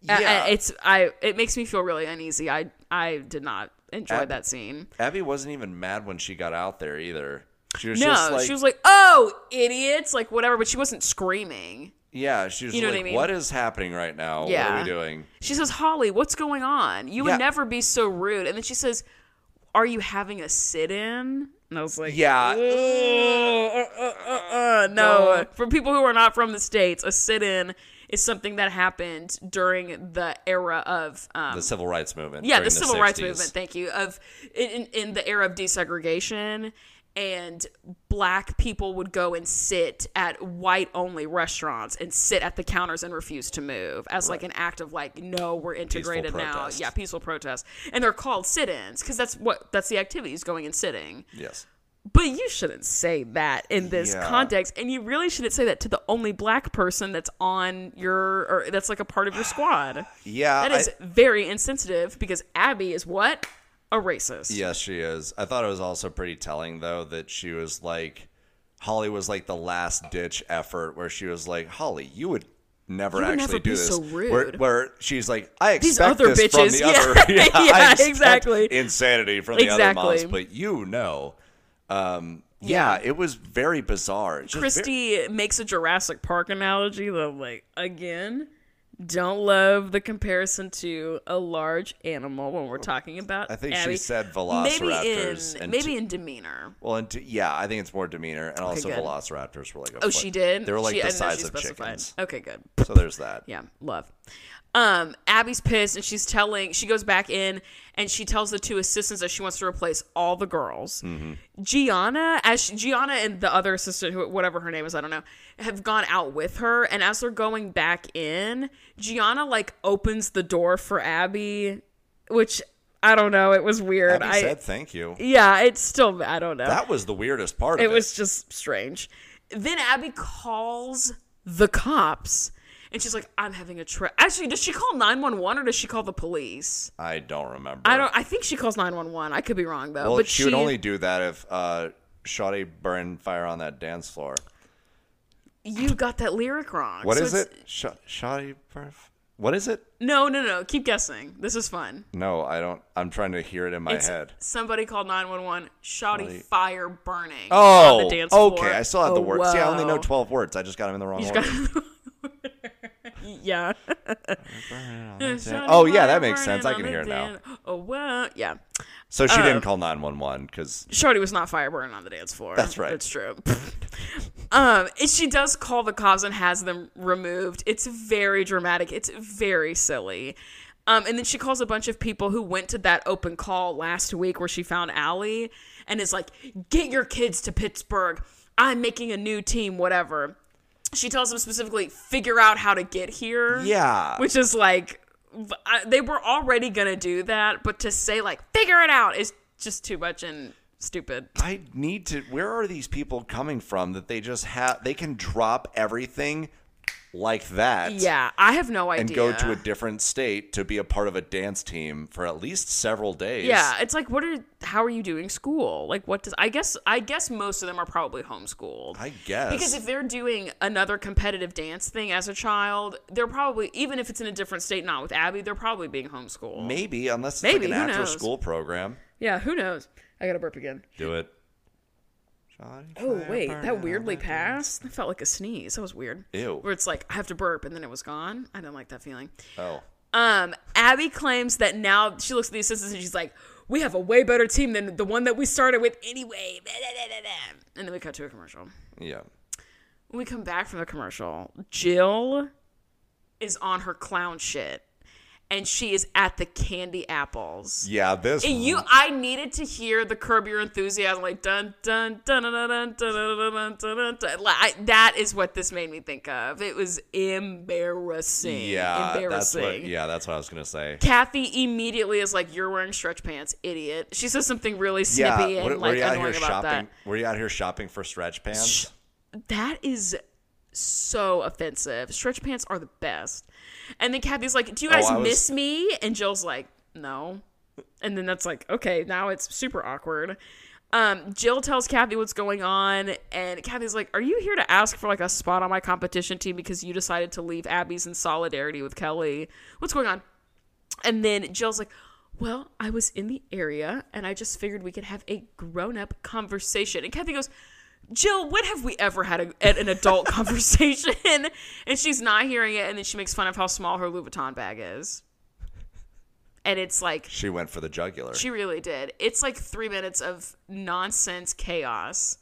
yeah. I, it's I it makes me feel really uneasy. I I did not enjoy that scene. Abby wasn't even mad when she got out there either. She was No, just like, she was like, "Oh, idiots!" Like whatever, but she wasn't screaming. Yeah, she was You know what like, I mean? what is happening right now? What are we doing? She says, "Holly, what's going on? You Yeah. would never be so rude." And then she says, "Are you having a sit-in?" And I was like, Yeah. Uh, uh, uh, uh, no." For people who are not from the states, a sit-in is something that happened during the era of um, The civil rights movement. yeah, during the civil rights movement. Thank you. Of in, in, in the era of desegregation, and black people would go and sit at white only restaurants and sit at the counters and refuse to move as like an act of like, no, we're integrated now. Yeah, peaceful protest, and they're called sit-ins because that's what that's the activities going and sitting. Yes. But you shouldn't say that in this Yeah. context, and you really shouldn't say that to the only black person that's on your or that's like a part of your squad. Yeah. That is I- very insensitive because Abby is what? A racist. Yes, she is. I thought it was also pretty telling though that she was like Holly was like the last ditch effort where she was like, Holly, you would never You would actually never do this. so Where, where she's like, I expect These other this from bitches. the Yeah. other yeah, Yeah, exactly. insanity from the other moms, but you know. Um yeah, it was very bizarre. Just very- Christi makes a Jurassic Park analogy though, like, again, don't love the comparison to a large animal when we're talking about. I think she Abby. said maybe velociraptors in and maybe t- in demeanor. well, and t- yeah, I think it's more demeanor, and also good. velociraptors were like. A Oh, foot. she did. They were like she, the I didn't know size she of specified. chickens. Okay, good. So there's that. Yeah, love. Um, Abby's pissed and she's telling she goes back in and she tells the two assistants that she wants to replace all the girls. Mm-hmm. Gianna, as she, Gianna and the other assistant, who whatever her name is, I don't know, have gone out with her. And as they're going back in, Gianna like opens the door for Abby, which I don't know. It was weird. Abby I said thank you. yeah, it's still I don't know. That was the weirdest part of it it. was just strange. Then Abby calls the cops and she's like, "I'm having a trip." Actually, does she call nine one one or does she call the police? I don't remember. I don't. I think she calls nine one one. I could be wrong though. Well, but she, would only do that if uh, Shawty burned fire on that dance floor. You got that lyric wrong. What So is it? Sh- Shawty burn. f- What is it? No, no, no. Keep guessing. This is fun. No, I don't. I'm trying to hear it in my It's head. somebody called 911, shouting Shawty- fire burning Oh, on the dance floor. okay. I still have the Oh, words. See, I only know 12 words. I just got them in the wrong You order. yeah. Oh, yeah, that makes sense. I can hear it now. Oh, well, yeah. So she didn't call 911 because Shorty was not fire burning on the dance floor. That's right. It's true. um, and she does call the cops and has them removed. It's very dramatic. It's very silly. Um, and then she calls a bunch of people who went to that open call last week where she found Allie and is like, "Get your kids to Pittsburgh. I'm making a new team. Whatever." She tells them specifically, "Figure out how to get here." Yeah. which is like I- they were already gonna do that, but to say like figure it out is just too much and stupid. I need to. Where are these people coming from that they just have? They can drop everything like that. Yeah, I have no idea. And go to a different state to be a part of a dance team for at least several days. yeah, it's like what are how are you doing school? Like what does I guess I guess most of them are probably homeschooled. I guess. Because if they're doing another competitive dance thing as a child, they're probably even if it's in a different state, not with Abby, they're probably being homeschooled. maybe unless it's Maybe, like an after knows? school program. Yeah, who knows? I gotta burp again. Do it. Oh wait, that weirdly passed. That felt like a sneeze. That was weird. Ew. Where it's like I have to burp and then it was gone. I don't like that feeling. Oh. Um, Abby claims that now she looks at the assistants and she's like, "We have a way better team than the one that we started with anyway." And then we cut to a commercial. Yeah. When we come back from the commercial, Jill is on her clown shit, and she is at the candy apples. Yeah. This. And you, I needed to hear the Curb Your Enthusiasm, like dun dun dun dun dun dun dun dun dun dun dun. dun. Like, that is what this made me think of. It was embarrassing. yeah. That's embarrassing. what. Yeah. That's what I was gonna say. Kathy immediately is like, "You're wearing stretch pants, idiot." She says something really Yeah. snippy and What, were like you out here annoying about shopping? Were you out here shopping for stretch pants? that. That is so offensive. Stretch pants are the best. And then Kathy's like, "Do you guys Oh, I was- miss me?" And Jill's like, "No." And then that's like, okay, now it's super awkward. Um, Jill tells Kathy what's going on, and Kathy's like, "Are you here to ask for like a spot on my competition team because you decided to leave Abby's in solidarity with Kelly? What's going on?" And then Jill's like, Well, I was in the area and I just figured we could have a grown up conversation. And Kathy goes, Jill, when have we ever had a, an adult conversation? And she's not hearing it. And then she makes fun of how small her Louis Vuitton bag is. And it's like, She went for the jugular. she really did. It's like three minutes of nonsense chaos,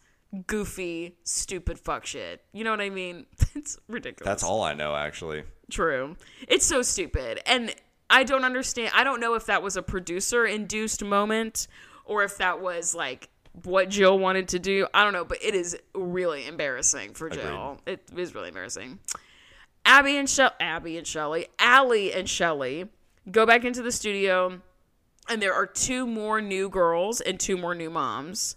goofy, stupid fuck shit. You know what I mean? It's ridiculous. That's all I know, actually. True. It's so stupid. And I don't understand. I don't know if that was a producer induced moment or if that was like what Jill wanted to do. I don't know, but it is really embarrassing for Jill. It is really embarrassing. Abby and Shell Abby and Shelly, Allie and Shelly go back into the studio and there are two more new girls and two more new moms.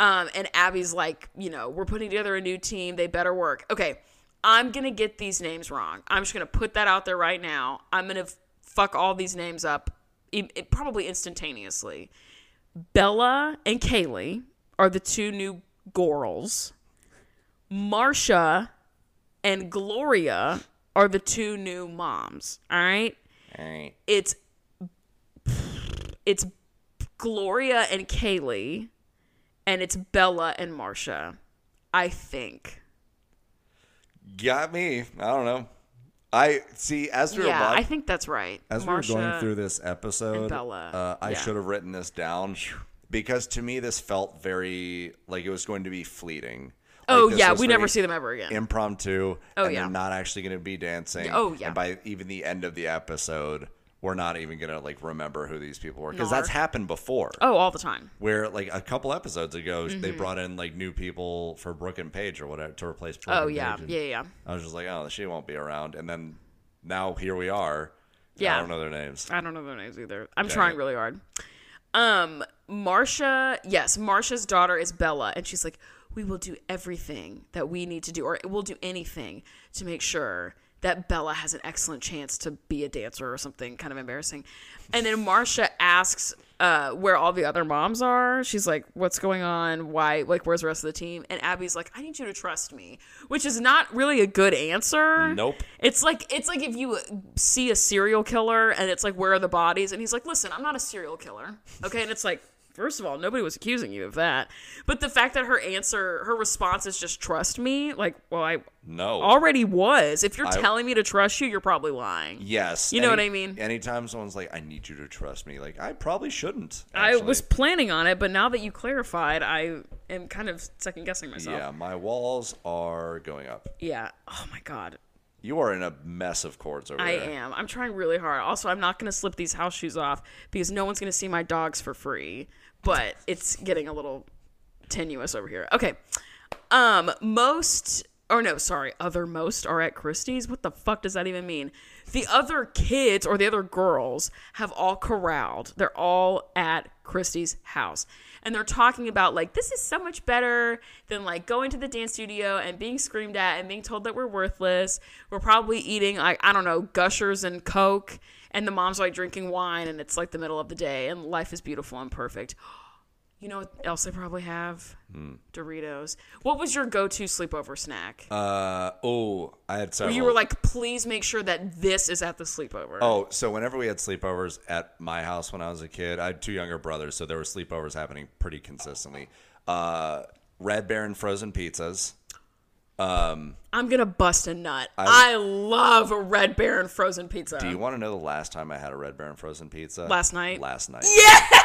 Um, and Abby's like, you know, we're putting together a new team. They better work. Okay, I'm gonna get these names wrong. I'm just gonna put that out there right now. I'm gonna f- fuck all these names up, im- it, probably instantaneously. Bella and Kaylee are the two new girls. Marsha and Gloria are the two new moms. All right All right. it's it's Gloria and Kaylee, and it's Bella and Marsha. I think. Got me. I don't know. I see. As we were Yeah, I think that's right. As we were going through this episode, Bella. uh, I Yeah. should have written this down because to me this felt very like it was going to be fleeting. Like, Oh yeah, we never see them ever again. impromptu. Oh, and yeah. they're not actually going to be dancing. Oh, yeah. And by even the end of the episode, we're not even going to like remember who these people were because that's happened before. oh, all the time. Where like a couple episodes ago, they Mm-hmm. brought in like new people for Brooke and Paige or whatever to replace. Brooke Oh yeah, Paige, yeah, yeah. I was just like, oh, she won't be around. And then now here we are. Yeah. I don't know their names. I don't know their names either. I'm Dang trying it. really hard. Um, Marsha, yes, Marsha's daughter is Bella, and she's like, "We will do everything that we need to do, or we'll do anything to make sure that Bella has an excellent chance to be a dancer or something kind of embarrassing. And then Marsha asks uh, where all the other moms are. She's like, "What's going on? Why? Like, where's the rest of the team?" And Abby's like, "I need you to trust me," which is not really a good answer. Nope. It's like it's like if you see a serial killer and it's like, "Where are the bodies?" And he's like, "Listen, I'm not a serial killer." Okay, and it's like. First of all, nobody was accusing you of that. But the fact that her answer, her response is just trust me, like, well, I No. already was. If you're I- telling me to trust you, you're probably lying. yes. You know what I mean? Anytime someone's like, I need you to trust me, like, I probably shouldn't. I was planning on it, but now that you clarified, I am kind of second guessing myself. Yeah, my walls are going up. Yeah. Oh my god. You are in a mess of cords over I there. I am. I'm trying really hard. Also, I'm not going to slip these house shoes off because no one's going to see my dogs for free. But it's getting a little tenuous over here. Okay. Um, most or no, sorry, other most are at Christi's. What the fuck does that even mean? The other kids or the other girls have all corralled. They're all at Christi's house. And they're talking about like this is so much better than like going to the dance studio and being screamed at and being told that we're worthless. We're probably eating like I don't know, gushers and coke and the mom's like drinking wine and it's like the middle of the day and life is beautiful and perfect. You know what else they probably have? Doritos. What was your go-to sleepover snack? Uh oh, I had several. you were like, please make sure that this is at the sleepover. Oh, so whenever we had sleepovers at my house when I was a kid, I had two younger brothers, so there were sleepovers happening pretty consistently. Uh, Red Baron frozen pizzas. I'm gonna bust a nut. I, love a Red Baron frozen pizza. Do you want to know the last time I had a Red Baron frozen pizza? Last night? Last night. yeah,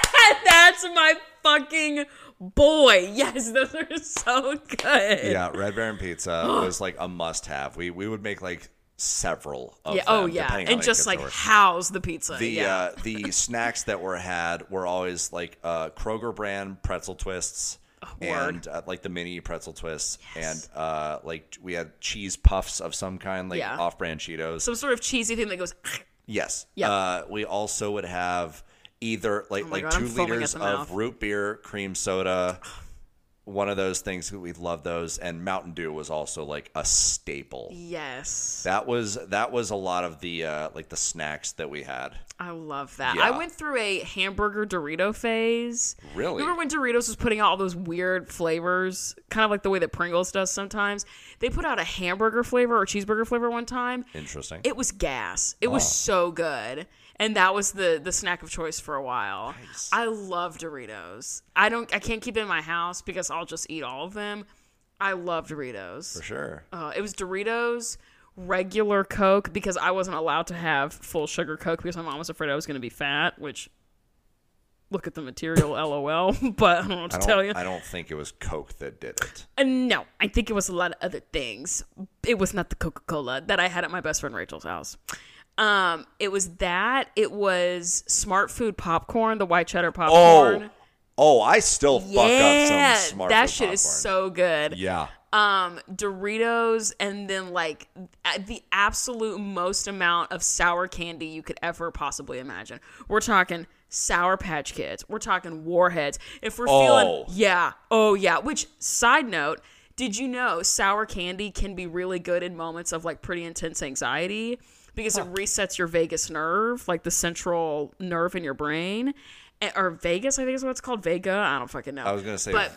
that's my fucking boy. Yes, those are so good. Yeah, Red Baron pizza was like a must-have. We we would make like several of Yeah, them. Oh yeah, and just like house the pizza. the yeah. uh, the snacks that were had were always like uh, Kroger brand pretzel twists. word. and uh, like the mini pretzel twists, and uh, like we had cheese puffs of some kind, like Yeah. off-brand Cheetos. Some sort of cheesy thing that goes. Yes. Yep. Uh, we also would have either like Oh like God, I'm two liters of mouth. root beer, cream soda. One of those things that we love those, and Mountain Dew was also like a staple. Yes, That was that was a lot of the uh, like the snacks that we had. I love that. Yeah. I went through a hamburger Dorito phase. Really? Remember when Doritos was putting out all those weird flavors, kind of like the way that Pringles does sometimes? They put out a hamburger flavor or cheeseburger flavor one time. Interesting. It was gas. It was so good. And that was the the snack of choice for a while. Nice. I love Doritos. I don't I can't keep it in my house because I'll just eat all of them. I love Doritos. For sure. Uh, it was Doritos, regular Coke because I wasn't allowed to have full sugar Coke because my mom was afraid I was going to be fat. Which, look at the material, lol. But I don't know what to tell you. I don't think it was Coke that did it. Uh, no, I think it was a lot of other things. It was not the Coca Cola that I had at my best friend Rachel's house. Um, it was that. It was Smart Food popcorn, the white cheddar popcorn. Oh, oh, I still fuck yeah, up some smart that food shit is so good. Yeah. um Doritos and then like the absolute most amount of sour candy you could ever possibly imagine. We're talking Sour Patch Kids. We're talking Warheads. If we're Oh. feeling yeah, oh yeah. Which side note, did you know sour candy can be really good in moments of like pretty intense anxiety because it resets your vagus nerve, like the central nerve in your brain. Eh, or Vegas, I think is what it's called. Vega. I don't fucking know. I was gonna say but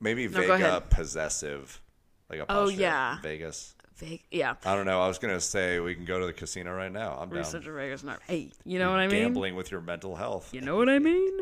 maybe go Vega possessive, like a Oh, yeah. Vegas. Vega, yeah. I don't know. I was gonna say we can go to the casino right now. I'm down. Research a Vegas nerve. Hey, you know what I mean? Gambling with your mental health. You know what I mean?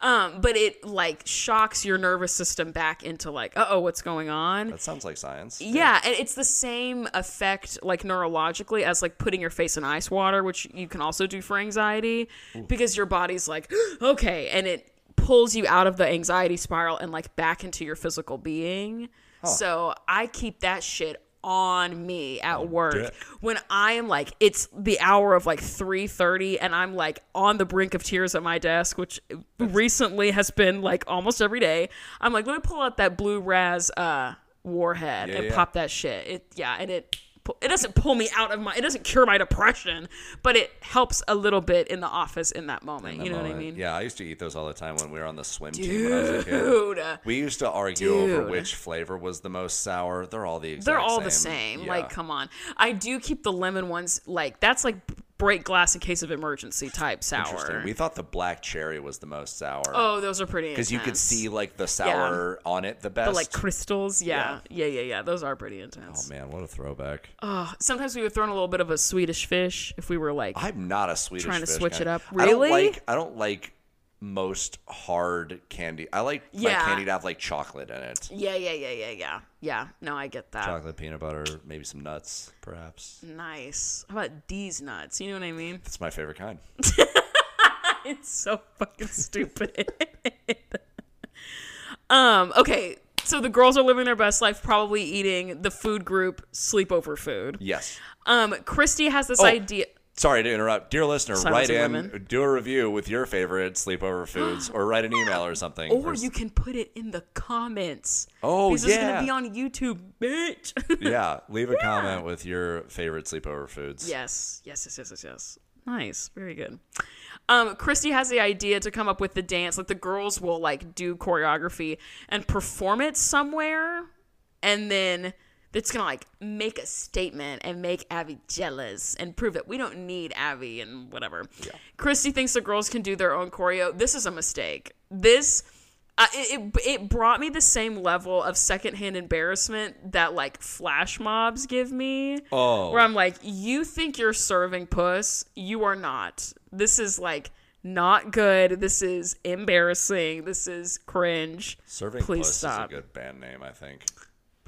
Um, but it like shocks your nervous system back into like, uh oh, what's going on? That sounds like science. Yeah, and it's the same effect like neurologically as like putting your face in ice water, which you can also do for anxiety because your body's like, okay, and it pulls you out of the anxiety spiral and like back into your physical being. So I keep that shit on me at work dick. when I am like it's the hour of like 3:30 and I'm like on the brink of tears at my desk which recently has been like almost every day. I'm like let me pull out that blue raz uh warhead Yeah, and yeah. pop that shit. It yeah, and it it doesn't pull me out of my it doesn't cure my depression, but it helps a little bit in the office in that moment. that you know what I mean? Yeah, I used to eat those all the time when we were on the swim team when I was a kid. Dude. We used to argue over which flavor was the most sour. They're all the exact They're all same. the same. Yeah. Like, come on. I do keep the lemon ones like that's like break glass in case of emergency type sour. Interesting. We thought the black cherry was the most sour. oh, those are pretty because you could see like the sour on it the best. the like crystals. Yeah. yeah, yeah, yeah, Those are pretty intense. oh man, what a throwback! Oh, sometimes we would throw in a little bit of a Swedish fish if we were like, I'm not a Swedish Trying to fish switch guy. it up. I don't Really? like. I don't like most hard candy. I like my candy to have like chocolate in it. yeah, yeah, yeah, yeah, yeah, yeah. No, I get that. Chocolate, peanut butter, maybe some nuts, perhaps. Nice. How about these nuts? You know what I mean? That's my favorite kind. It's so fucking stupid. um, okay. So the girls are living their best life, probably eating the food group sleepover food. Yes. Um, Christi has this Oh. idea. Sorry to interrupt, dear listener. Silence write in, women. do a review with your favorite sleepover foods, or write an email or something. Or Or- you can put it in the comments. Oh, this is yeah. gonna be on YouTube, bitch. yeah, leave a comment with your favorite sleepover foods. Yes, yes, yes, yes, yes, yes. Nice, very good. Um, Christi has the idea to come up with the dance. Like the girls will like do choreography and perform it somewhere, and then it's gonna like make a statement and make Abby jealous and prove that we don't need Abby and whatever. Christi thinks the girls can do their own choreo. This is a mistake. This. Uh, it, it, it brought me the same level of secondhand embarrassment that like flash mobs give me Oh. where I'm like, you think you're serving puss, you are not. This is like not good. This is embarrassing. This is cringe. Serving Please Puss stop. is a good band name, I think.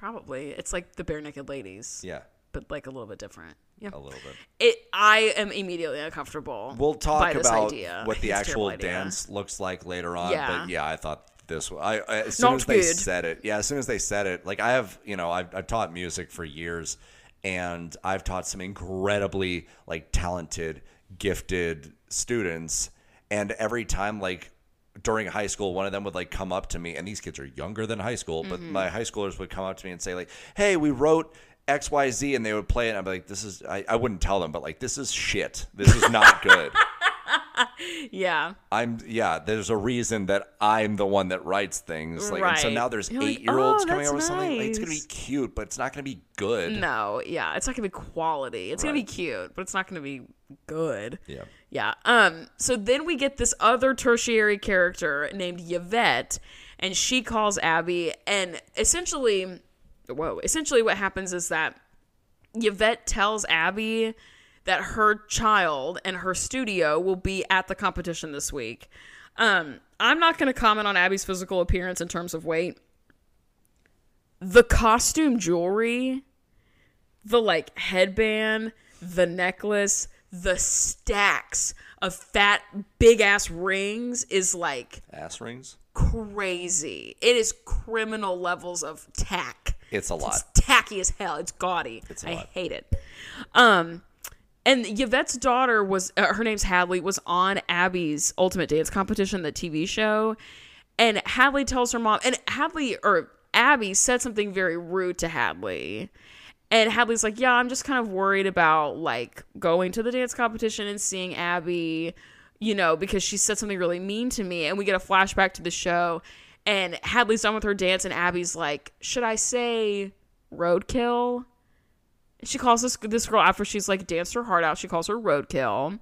Probably it's like the bare naked ladies, Yeah, but like a little bit different. Yeah, a little bit. it. I am immediately uncomfortable. We'll talk about what the actual dance looks like later on. Yeah. But yeah, I thought this. I, I as soon Not as they good. said it, yeah, as soon as they said it, like I have, you know, I've, I've taught music for years, and I've taught some incredibly like talented, gifted students, and every time like during high school, one of them would like come up to me, and these kids are younger than high school, but Mm-hmm. my high schoolers would come up to me and say like, "Hey, we wrote." XYZ and they would play it and I'd be like, this is I, I wouldn't tell them, but like this is shit. This is not good. Yeah, I'm yeah. There's a reason that I'm the one that writes things. Like, and so now there's You're like, eight year olds "Oh, coming up with that's something. Like, it's gonna be cute, but it's not gonna be good. no, yeah, it's not gonna be quality. It's gonna be cute, but it's not gonna be good. Yeah. Yeah. Um. So then we get this other tertiary character named Yvette, and she calls Abby, and essentially, whoa. Essentially, what happens is that Yvette tells Abby that her child and her studio will be at the competition this week. Um. I'm not going to comment on Abby's physical appearance in terms of weight. The costume jewelry the like headband, the necklace, the stacks of fat big ass rings is like Ass rings. crazy. It is criminal levels of tack. It's a lot. It's tacky as hell. It's gaudy. It's a I lot. hate it. Um and Yvette's daughter was uh, her name's Hadley was on Abby's Ultimate Dance Competition, the TV show, and Hadley tells her mom and Hadley or Abby said something very rude to Hadley. And Hadley's like, "Yeah, I'm just kind of worried about like going to the dance competition and seeing Abby, you know, because she said something really mean to me." And we get a flashback to the show and Hadley's done with her dance and Abby's like, "Should I say roadkill?" She calls this this girl after she's like danced her heart out. She calls her roadkill,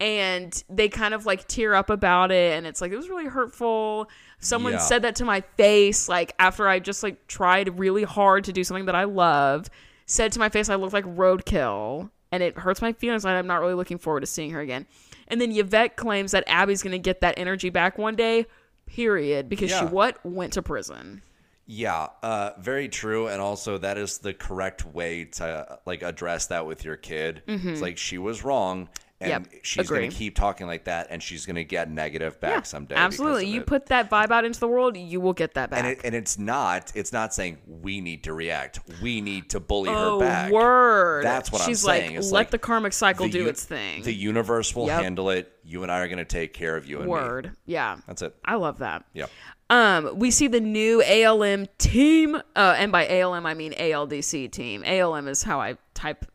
and they kind of like tear up about it, and it's like it was really hurtful. Someone Yeah. said that to my face, like after I just like tried really hard to do something that I love. Said to my face, I look like roadkill, and it hurts my feelings. And I'm not really looking forward to seeing her again. And then Yvette claims that Abby's gonna get that energy back one day. Period, because she what went to prison. Yeah, uh, very true. And also, that is the correct way to like address that with your kid. It's like she was wrong, and Mm-hmm. Yep, she's going to keep talking like that, and she's going to get negative back someday. absolutely. You it. put that vibe out into the world, you will get that back. and it, and it's not it's not saying we need to react. We need to bully Oh, her back. word. That's what She's I'm saying. like, It's let like the karmic cycle the do its thing. The universe will Yep. handle it. You and I are going to take care of you and me. word. Yeah. That's it. I love that. Yep. Um, we see the new ALM team, uh, and by ALM I mean ALDC team. ALM is how I type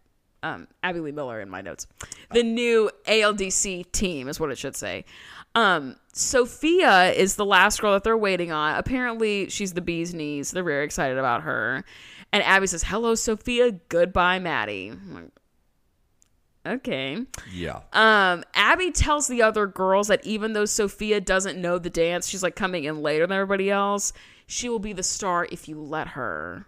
um, Abby Lee Miller in my notes. The new ALDC team is what it should say. Um, Sophia is the last girl that they're waiting on. Apparently, she's the bee's knees. They're very excited about her. And Abby says, "Hello, Sophia. Goodbye, Maddie." Like, okay. Yeah. Um, Abby tells the other girls that even though Sophia doesn't know the dance, she's like coming in later than everybody else. She will be the star if you let her.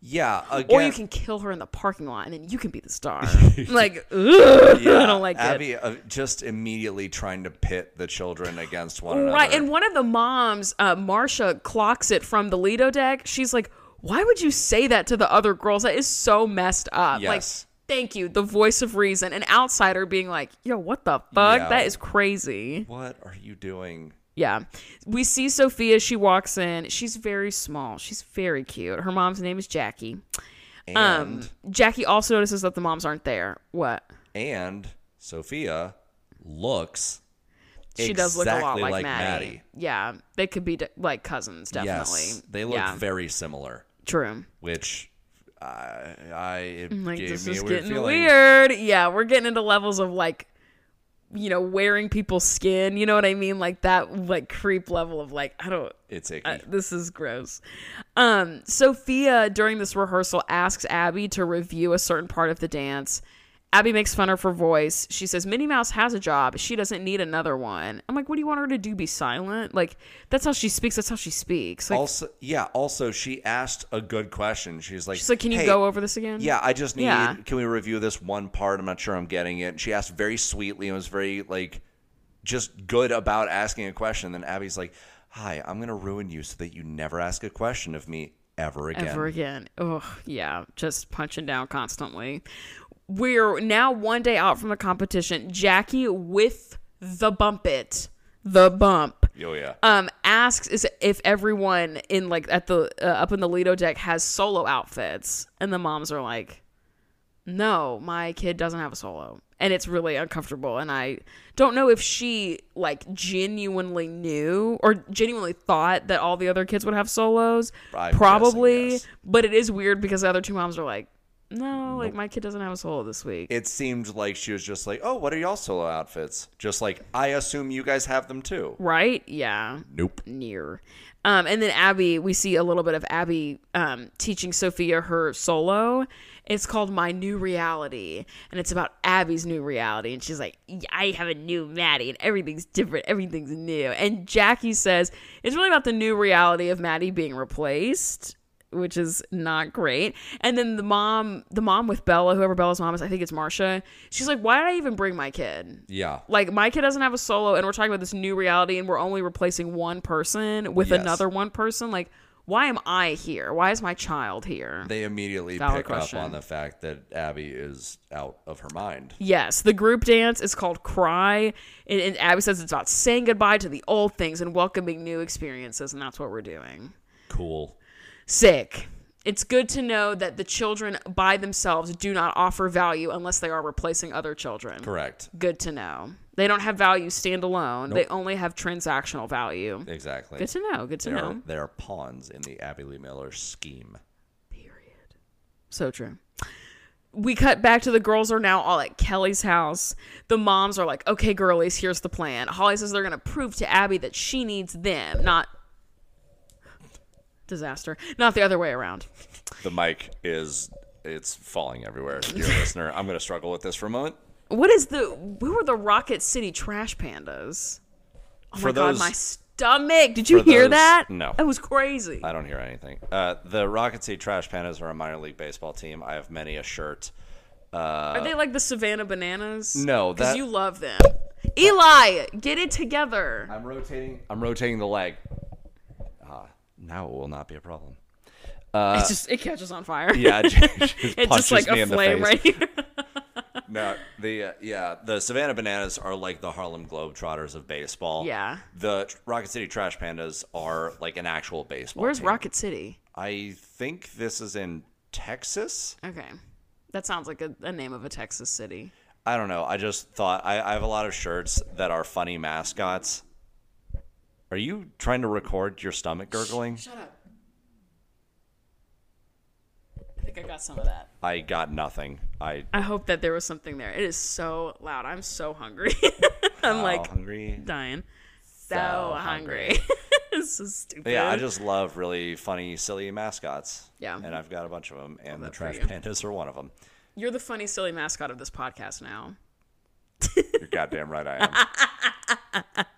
yeah. Again, Or you can kill her in the parking lot and then you can be the star. like, ugh, Yeah, I don't like it. Abby uh, just immediately trying to pit the children against one another. Right, and one of the moms, uh, Marsha, clocks it from the Lido deck. She's like, "Why would you say that to the other girls? That is so messed up." Like, Yes. Thank you, the voice of reason, an outsider being like, "Yo, what the fuck? Yeah. That is crazy." what are you doing? Yeah, we see Sophia. She walks in. She's very small. She's very cute. Her mom's name is Jackie. And Um, Jackie also notices that the moms aren't there. What? and Sophia looks She does look a lot like, like Maddie. Maddie. Yeah, they could be de- like cousins, definitely. yes, they look yeah, very similar, true. which I, I it like gave this me is a weird getting feeling. weird. Yeah, we're getting into levels of like, you know, wearing people's skin. You know what I mean? Like that, like creep level of like, I don't. It's icky. Uh, this is gross. Um, Sophia during this rehearsal asks Abby to review a certain part of the dance. Abby makes fun of her voice. She says Minnie Mouse has a job. She doesn't need another one. I'm like, what do you want her to do? Be silent? Like that's how she speaks. That's how she speaks. Like also, yeah. Also, she asked a good question. She's like, she's like, can you "Hey, go over this again? Yeah, I just need. Yeah. Can we review this one part? I'm not sure I'm getting it. And she asked very sweetly and was very like, just good about asking a question. Then Abby's like, "Hi, I'm gonna ruin you so that you never ask a question of me ever again." ever again. Oh, yeah, just punching down constantly. We're now one day out from the competition. Jackie with the bump it, the bump. Oh yeah. Um, asks is if everyone in like at the uh, up in the Lido deck has solo outfits, and the moms are like, "No, my kid doesn't have a solo," and it's really uncomfortable. And I don't know if she like genuinely knew or genuinely thought that all the other kids would have solos. I'm guessing Probably, yes. but it is weird because the other two moms are like, "No, like my kid doesn't have a solo this week." It seemed like she was just like, "Oh, what are y'all solo outfits?" Just like I assume you guys have them too. right? Yeah. Nope. near. Um, and then Abby, we see a little bit of Abby um, teaching Sophia her solo. It's called My New Reality, and it's about Abby's new reality. And she's like, I have a new Maddie, and everything's different, everything's new. And Jackie says it's really about the new reality of Maddie being replaced, which is not great. And then the mom, the mom with Bella, whoever Bella's mom is, I think it's Marsha. She's like, why did I even bring my kid? Yeah. like my kid doesn't have a solo and we're talking about this new reality and we're only replacing one person with Yes. another one person like why am i here why is my child here They immediately Valid pick question. up on the fact that Abby is out of her mind. yes the group dance is called cry and, and abby says it's about saying goodbye to the old things and welcoming new experiences and that's what we're doing Cool. Sick it's good to know that the children by themselves do not offer value unless they are replacing other children Correct. good to know they don't have value standalone they only have transactional value Exactly. Good to know. Good to They're, know. they're pawns in the Abby Lee Miller scheme. Period. So true. We cut back to the girls are now all at Kelly's house. The moms are like, okay, girlies, here's the plan. Holly says they're going to prove to Abby that she needs them, not disaster, not the other way around. The mic is it's falling everywhere, dear listener. I'm gonna struggle with this for a moment. What is the, who are the Rocket City trash pandas? Oh For my those- God, my stomach. Did you hear those- that? no. That was crazy. I don't hear anything. Uh, the Rocket City Trash Pandas are a minor league baseball team. I have many a shirt. Uh, Are they like the Savannah Bananas? No, Because you love them. Eli, get it together. I'm rotating. I'm rotating the leg. Now it will not be a problem. it just it catches on fire. Uh, Yeah, it just, it's just like a flame right here. No, the uh, yeah, the Savannah Bananas are like the Harlem Globetrotters of baseball. Yeah. The Rocket City Trash Pandas are like an actual baseball. Where's team. Rocket City? I think this is in Texas. Okay, that sounds like a, a name of a Texas city. I don't know. I just thought I, I have a lot of shirts that are funny mascots. Are you trying to record your stomach gurgling? Shut up. I think I got some of that. I got nothing. I I hope that there was something there. It is so loud. I'm so hungry. I'm like hungry. dying. So, So hungry. it's so stupid. Yeah, I just love really funny, silly mascots. Yeah. and I've got a bunch of them, and the trash pandas are one of them. You're the funny, silly mascot of this podcast now. You're goddamn right, I am.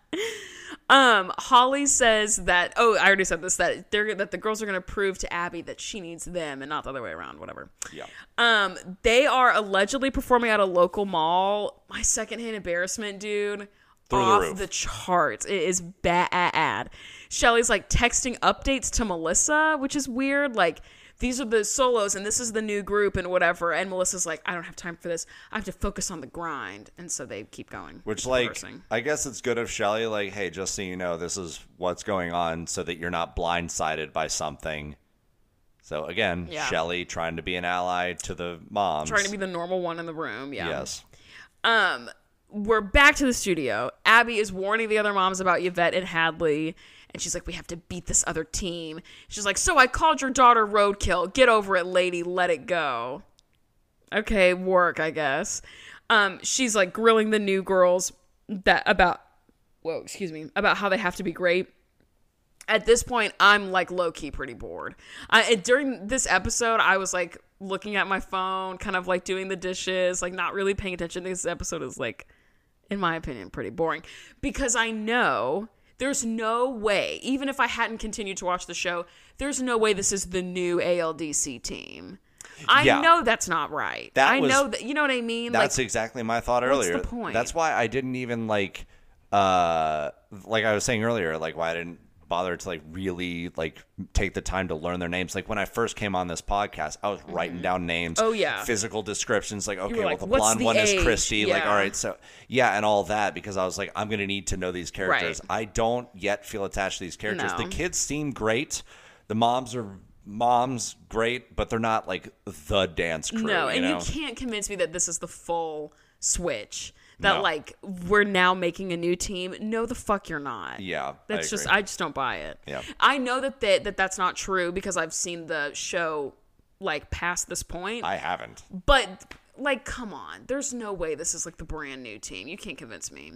Um, Holly says that. Oh, I already said this. That they're that the girls are going to prove to Abby that she needs them and not the other way around. Whatever. Yeah. Um, they are allegedly performing at a local mall. My secondhand embarrassment, dude. Through the off roof. the charts. It is bad. Shelly's like texting updates to Melissa, which is weird. Like, these are the solos and this is the new group and whatever. And Melissa's like, I don't have time for this. I have to focus on the grind. And so they keep going. Which, like, reversing. I guess it's good of Shelly, like, hey, just so you know, this is what's going on so that you're not blindsided by something. So, again, Yeah. Shelly trying to be an ally to the moms. trying to be the normal one in the room. Yeah. Yes. Um, we're back to the studio. Abby is warning the other moms about Yvette and Hadley. And she's like, we have to beat this other team. She's like, so I called your daughter roadkill. Get over it, lady. Let it go. Okay, work, I guess. Um, she's like grilling the new girls that about, whoa, excuse me, about how they have to be great. At this point, I'm like low key pretty bored. I, during this episode, I was like looking at my phone, kind of like doing the dishes, like not really paying attention. This episode is like, in my opinion, pretty boring because I know there's no way, even if I hadn't continued to watch the show, there's no way this is the new ALDC team. I Yeah. know that's not right. That I was- know that you know what I mean. That's like, exactly my thought earlier. the point? That's why I didn't even like uh like I was saying earlier, like why I didn't bother to like really like take the time to learn their names. Like when I first came on this podcast, I was mm-hmm. writing down names. Oh, yeah. Physical descriptions, like, okay, well the blonde the one is age?" Christi. Like, all right, so yeah, and all that because I was like, I'm gonna need to know these characters. Right. I don't yet feel attached to these characters. No. The kids seem great. The moms are moms great, but they're not like the dance crew. No, you and know? you can't convince me that this is the full switch. That No. like we're now making a new team. No, the fuck you're not. Yeah, I that's just agree. I just don't buy it. Yeah. I know that that, that that's not true because I've seen the show like past this point. I haven't. But like, come on, there's no way this is like the brand new team. You can't convince me.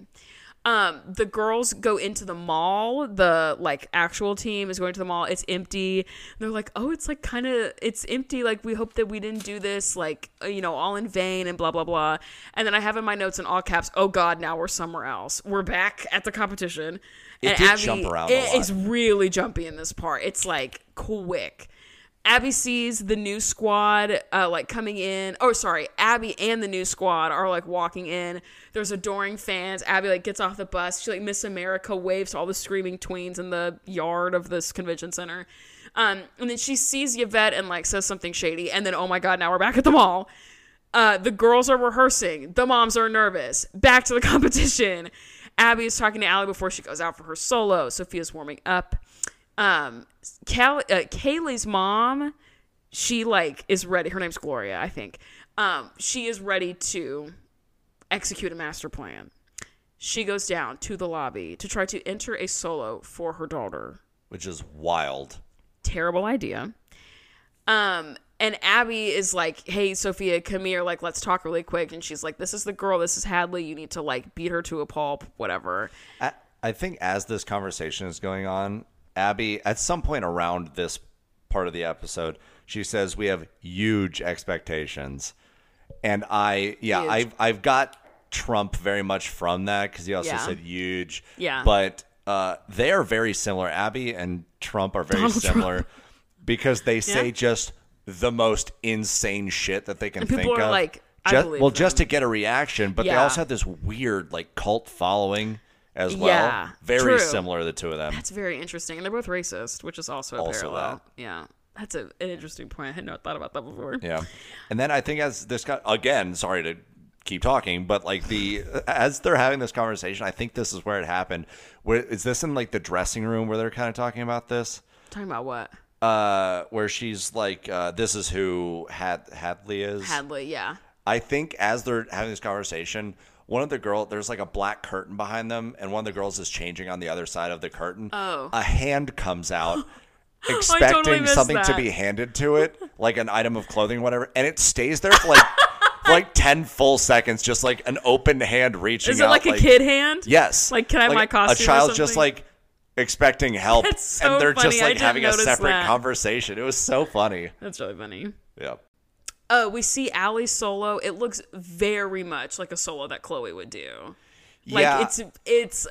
Um, the girls go into the mall. The like actual team is going to the mall. It's empty. They're like, oh, it's like kind of it's empty. Like we hope that we didn't do this like uh, you know all in vain and blah blah blah. And then I have in my notes in all caps, oh god, now we're somewhere else. We're back at the competition. It and did Abby, jump around a it- lot. It's really jumpy in this part. It's like quick. Abby sees the new squad uh, like coming in. Oh, sorry, Abby and the new squad are like walking in. There's adoring fans. Abby like gets off the bus. She like Miss America waves to all the screaming tweens in the yard of this convention center. Um, and then she sees Yvette and like says something shady. And then oh my god, now we're back at the mall. Uh, the girls are rehearsing. The moms are nervous. Back to the competition. Abby is talking to Allie before she goes out for her solo. Sophia's warming up. Um, Cal- uh, Kaylee's mom, she like is ready. Her name's Gloria, I think. Um, she is ready to execute a master plan. She goes down to the lobby to try to enter a solo for her daughter which is wild. terrible idea. Um, and Abby is like, "Hey, Sophia, come here. Like, let's talk really quick." And she's like, "This is the girl. This is Hadley. You need to like beat her to a pulp, whatever." I, I think as this conversation is going on, Abby, at some point around this part of the episode, she says we have huge expectations, and I, yeah, Huge. I've I've got Trump very much from that because he also Yeah. said huge, Yeah. but uh, they are very similar. Abby and Trump are very Donald Trump. similar because they say Yeah. just the most insane shit that they can people think are of. like, just, well, just to get a reaction, but they also have this weird like cult following as well. Yeah, Very true. similar, the two of them. That's very interesting, and they're both racist, which is also a Also parallel. that. Yeah, that's a, an interesting point. I had not thought about that before. Yeah. And then I think as this guy again, sorry to keep talking, but like the as they're having this conversation, I think this is where it happened. Where is this in like the dressing room where they're kind of talking about this? Talking about what Uh where she's like uh this is who Had Hadley is. Hadley? Yeah, I think as they're having this conversation, one of the girl there's like a black curtain behind them, and one of the girls is changing on the other side of the curtain. Oh. a hand comes out. Expecting totally something to be handed to it, like an item of clothing, whatever, and it stays there for like for like ten full seconds, just like an open hand reaching Is it out. like a kid hand? Yes. Like, can I have my costume A or child just like expecting help, so and they're funny. just like having a separate that. conversation. It was so funny. That's really funny. Yeah. Oh, we see Allie's solo. It looks very much like a solo that Chloe would do. Like yeah. it's it's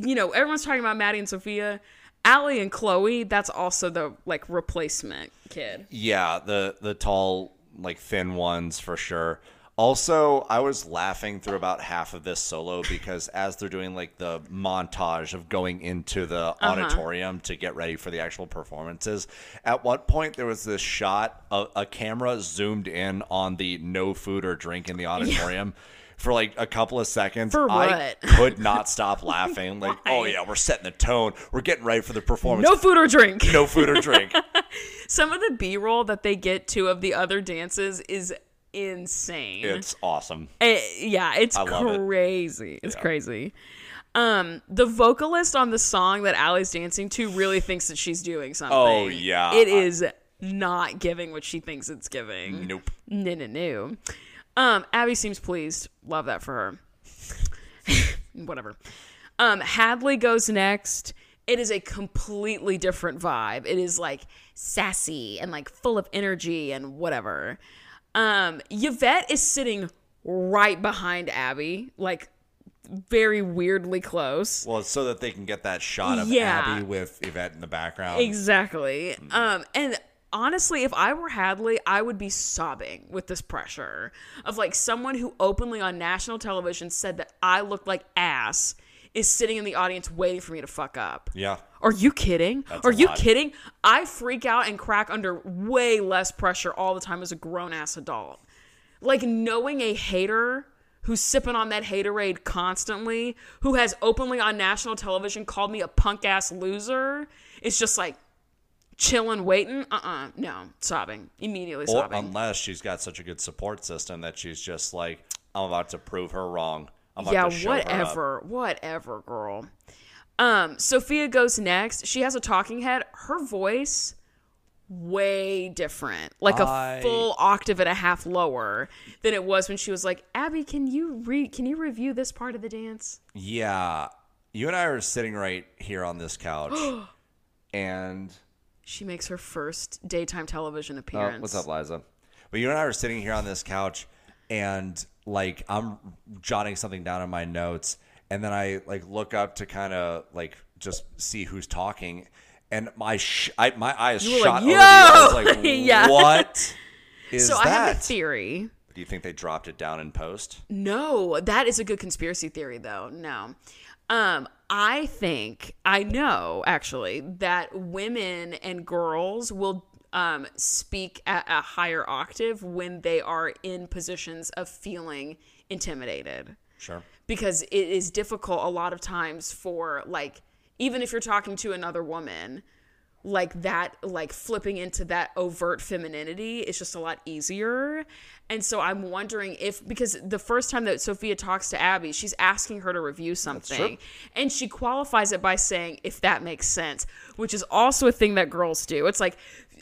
you know everyone's talking about Maddie and Sophia, Allie and Chloe. That's also the like replacement kid. Yeah, the the tall, like thin ones for sure. Also, I was laughing through about half of this solo because as they're doing like the montage of going into the uh-huh. auditorium to get ready for the actual performances, at one point there was this shot of a camera zoomed in on the no food or drink in the auditorium. For like a couple of seconds, For I could not stop laughing. Like, oh yeah, we're setting the tone. We're getting ready for the performance. No food or drink. no food or drink. Some of the B roll that they get to of the other dances is insane. It's awesome. Eh, yeah, it's I love it. crazy. It's crazy. Um, the vocalist on the song that Allie's dancing to really thinks that she's doing something. Oh, yeah. it is not giving what she thinks it's giving. Nope. No, no, no. Um, Abby seems pleased. Love that for her. Whatever. Um, Hadley goes next. It is a completely different vibe. It is like sassy and like full of energy and whatever. Um, Yvette is sitting right behind Abby, like very weirdly close. Well, so that they can get that shot of Yeah. Abby with Yvette in the background. Exactly. Um, and honestly, if I were Hadley, I would be sobbing with this pressure of like someone who openly on national television said that I looked like ass is sitting in the audience waiting for me to fuck up. Yeah. Are you kidding? That's Are you lot. kidding? I freak out and crack under way less pressure all the time as a grown ass adult. Like knowing a hater who's sipping on that haterade constantly, who has openly on national television called me a punk ass loser, it's just like chilling, waiting. Uh uh no, sobbing. Immediately Or sobbing. unless she's got such a good support system that she's just like, I'm about to prove her wrong. Yeah, to show her up." whatever, whatever, girl. Um, Sophia goes next. She has a talking head. Her voice way different, like a I- full octave and a half lower than it was when she was like, "Abby, can you read? Can you review this part of the dance?" Yeah. You and I are sitting right here on this couch. and She makes her first daytime television Oh, appearance. what's up, Liza? But you and I are sitting here on this couch, and like I'm jotting something down in my notes, and then I like look up to kind of like just see who's talking, and my sh- I, my eyes shot like, over you. I was like, "Yo!" Yeah. what is So that? I have a theory. Do you think they dropped it down in post? No, that is a good conspiracy theory though. No. Um I think I know actually that women and girls will um speak at a higher octave when they are in positions of feeling intimidated. Sure. because it is difficult a lot of times for like even if you're talking to another woman like that like flipping into that overt femininity is just a lot easier. And so i'm wondering if because the first time that sophia talks to abby she's asking her to review something. And she qualifies it by saying if that makes sense which is also a thing that girls do. It's like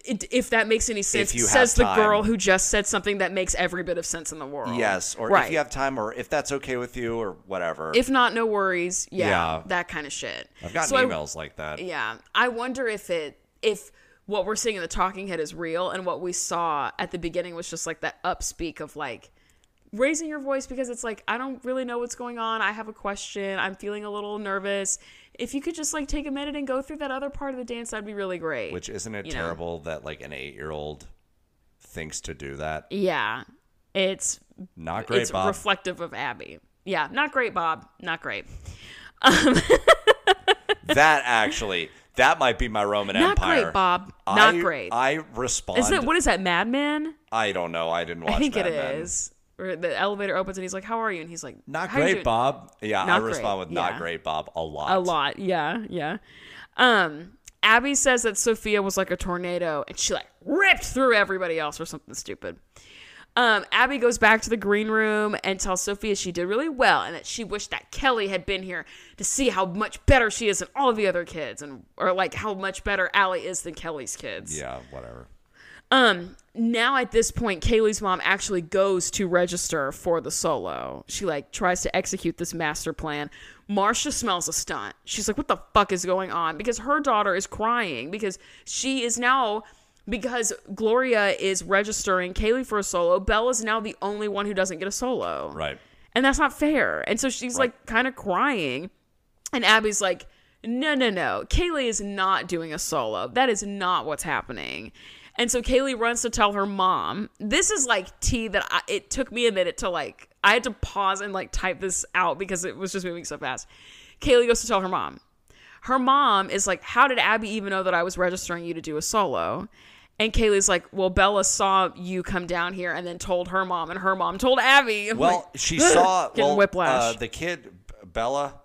it, if that makes any sense says the girl who just said something that makes every bit of sense in the world Yes, or right if you have time, or if that's okay with you, or whatever. if not, no worries. Yeah, Yeah. that kind of shit. I've gotten So I- emails like that. yeah, I wonder if it if what we're seeing in the talking head is real, and what we saw at the beginning was just like that upspeak of like raising your voice because it's like I don't really know what's going on. I have a question. I'm feeling a little nervous. If you could just like take a minute and go through that other part of the dance, that'd be really great. Which isn't it you know. terrible that like an eight-year-old thinks to do that? yeah, it's Not great, it's Bob. reflective of Abby. Yeah, not great, Bob. Not great. that actually, that might be my Roman Not Empire. great, Bob. Not I, great. I respond. Isn't it what is that, Mad Men? I don't know. I didn't watch. That. I think Mad it Men. is. Where the elevator opens and he's like, "How are you?" And he's like, Not "How great. Bob. Yeah, Not I respond great, with not yeah. great, Bob, a lot. A lot, yeah, yeah. Um, Abby says that Sophia was like a tornado, and she like ripped through everybody else or something stupid. Um, Abby goes back to the green room and tells Sophia she did really well and that she wished that Kelly had been here to see how much better she is than all of the other kids and or like how much better Allie is than Kelly's kids. Yeah, whatever. Um, now at this point, Kaylee's mom actually goes to register for the solo. She like tries to execute this master plan. Marsha smells a stunt. She's like, "What the fuck is going on?" Because her daughter is crying because she is now because Gloria is registering Kaylee for a solo. Belle Bella's now the only one who doesn't get a solo. Right. And that's not fair. And so she's like kind of crying. And Abby's like, no, no, no. Kaylee is not doing a solo. That is not what's happening. And so Kaylee runs to tell her mom. This is like tea that I, it took me a minute to like, I had to pause and like type this out because it was just moving so fast. Kaylee goes to tell her mom. Her mom is like, How did Abby even know that I was registering you to do a solo? And Kaylee's like, Well, Bella saw you come down here and then told her mom, and her mom told Abby. I'm Well, like, she saw Getting well, whiplash. Uh, the kid, Bella.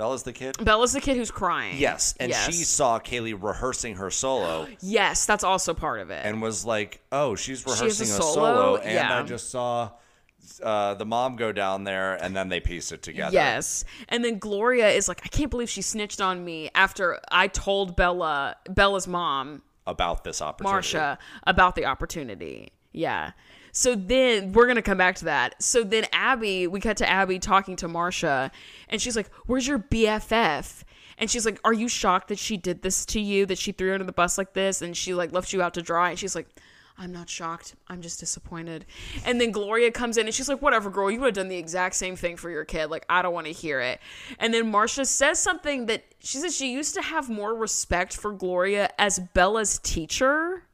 Bella's the kid. Bella's the kid who's crying. Yes, and Yes. she saw Kaylee rehearsing her solo Yes, that's also part of it. and was like, "Oh, she's rehearsing a solo? solo," and Yeah. I just saw uh, the mom go down there, and then they piece it together. Yes. And then Gloria is like, I can't believe she snitched on me after I told Bella, Bella's mom, about this opportunity. Marsha, about the opportunity. Yeah. So then we're to come back to that. So then Abby, we cut to Abby talking to Marsha, and she's like, Where's your BFF? And she's like, Are you shocked that she did this to you, that she threw you under the bus like this, and she like left you out to dry? And she's like, I'm not shocked. I'm just disappointed. And then Gloria comes in and she's like, Whatever, girl, you would have done the exact same thing for your kid. Like, I don't want to hear it. And then Marsha says something that she says she used to have more respect for Gloria as Bella's teacher.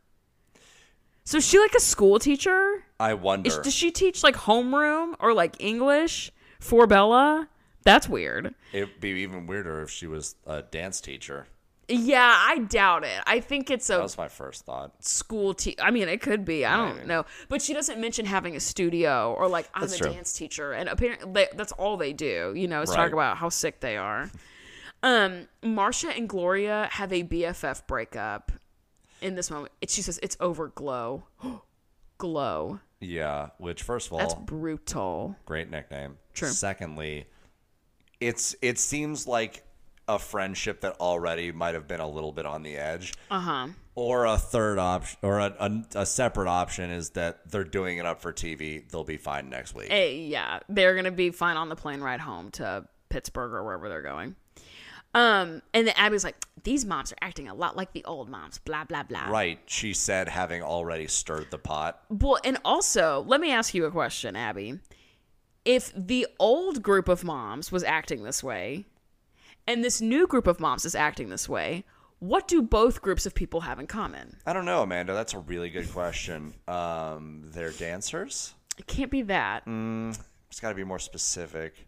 So is she like a school teacher? I wonder. Is, does she teach like homeroom or like English for Bella? That's weird. It'd be even weirder if she was a dance teacher. Yeah, I doubt it. I think it's a. That was my first thought. school te- I mean, it could be. I don't Maybe. know. But she doesn't mention having a studio or like I'm That's a true. dance teacher. And apparently they, that's all they do, you know, is talk about how sick they are. Um, Marsha and Gloria have a BFF breakup in this moment. It, she says it's over glow. glow. Yeah, which first of all, That's brutal. great nickname. True. Secondly, it's it seems like a friendship that already might have been a little bit on the edge. Uh huh. Or a third option, or a, a, a separate option is that they're doing it up for TV. They'll be fine next week. Eh, yeah, they're gonna be fine on the plane ride home to Pittsburgh or wherever they're going. Um, and then Abby's like, "These moms are acting a lot like the old moms." Blah blah blah. Right, she said, having already stirred the pot. Well, and also, let me ask you a question, Abby. If the old group of moms was acting this way, and this new group of moms is acting this way, what do both groups of people have in common? I don't know, Amanda. That's a really good question. Um, they're dancers. It can't be that. It's got to be more specific.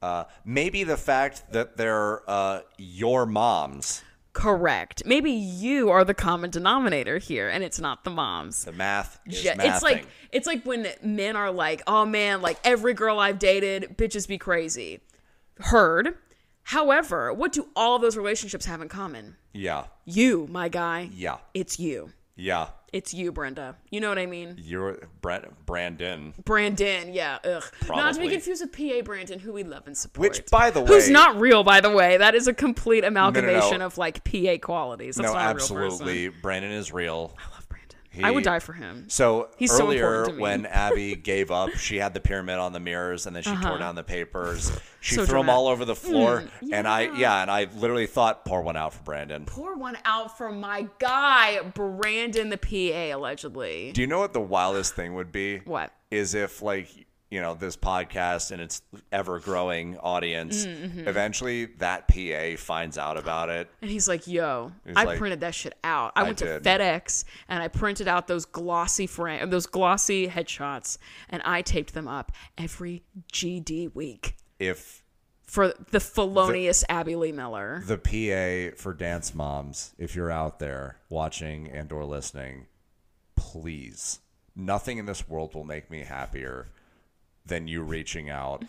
Uh, maybe the fact that they're uh, your moms. Correct. Maybe you are the common denominator here, and it's not the moms. The math is mathing. it's like it's like when men are like, "Oh man, like every girl I've dated, bitches be crazy." Heard. However, what do all those relationships have in common? yeah, You, my guy. yeah, It's you. Yeah. It's you, Brenda. You know what I mean? You're Brent, Brandon. Brandon, yeah, ugh. Not to be confused with PA Brandon, who we love and support. Which, by the way, Who's not real, by the way. That is a complete no, no. amalgamation of like PA qualities. That's no, not a real absolutely. Brandon is real. I. I would die for him. So He's so earlier, important to me. when Abby gave up, she had the pyramid on the mirrors, and then she tore down the papers. She Uh-huh. So threw them dramatic. all over the floor, Mm, and I, yeah, and I literally thought, pour one out for Brandon. Pour one out for my guy, Brandon the PA, allegedly. Do you know what the wildest thing would be? What? is if like you know this podcast and its ever growing audience Mm-hmm. eventually that pa finds out about it And he's like, "Yo, He's I like, printed that shit out. I I went to. FedEx and I printed out those glossy frame, those glossy headshots, and I taped them up every GD week if for the felonious Abby Lee Miller." the pa for dance moms if you're out there watching and or listening please nothing in this world will make me happier than you reaching out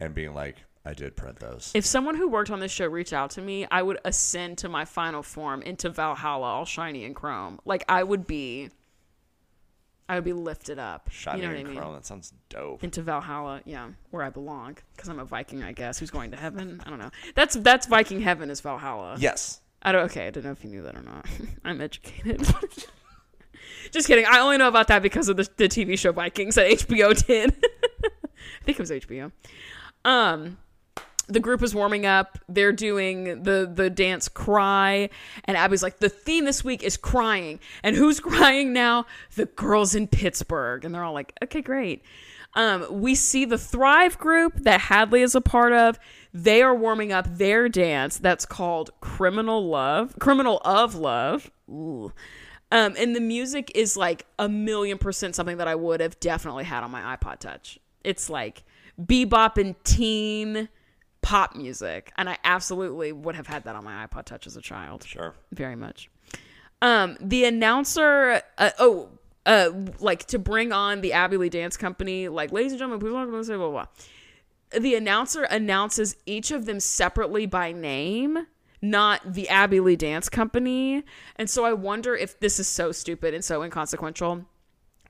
and being like i did print those If someone who worked on this show reached out to me, I would ascend to my final form into Valhalla, all shiny and chrome. Like I would be I would be lifted up. Shining you know what in I mean? Chrome. That sounds dope. Into Valhalla, yeah, where I belong, because I'm a Viking, I guess, who's going to heaven. I don't know. That's that's Viking heaven is Valhalla. Yes. I don't. Okay, I don't know if you knew that or not. I'm educated. Just kidding. I only know about that because of the, the TV show Vikings that HBO did. I think it was HBO. Um, the group is warming up. They're doing the the dance cry, and Abby's like, the theme this week is crying, and who's crying now? The girls in Pittsburgh, and they're all like, okay, great. Um, we see the Thrive group that Hadley is a part of. They are warming up their dance that's called Criminal Love, Criminal of Love. Ooh. Um, and the music is like a million percent something that I would have definitely had on my iPod Touch. It's like bebop and teen pop music, and I absolutely would have had that on my iPod Touch as a child. Sure. Very much. Um, the announcer, uh, oh, uh, like to bring on the Abby Lee Dance Company, like, ladies and gentlemen, please welcome to say blah, blah, blah. The announcer announces each of them separately by name, not the Abby Lee Dance Company. And so I wonder if this is so stupid and so inconsequential,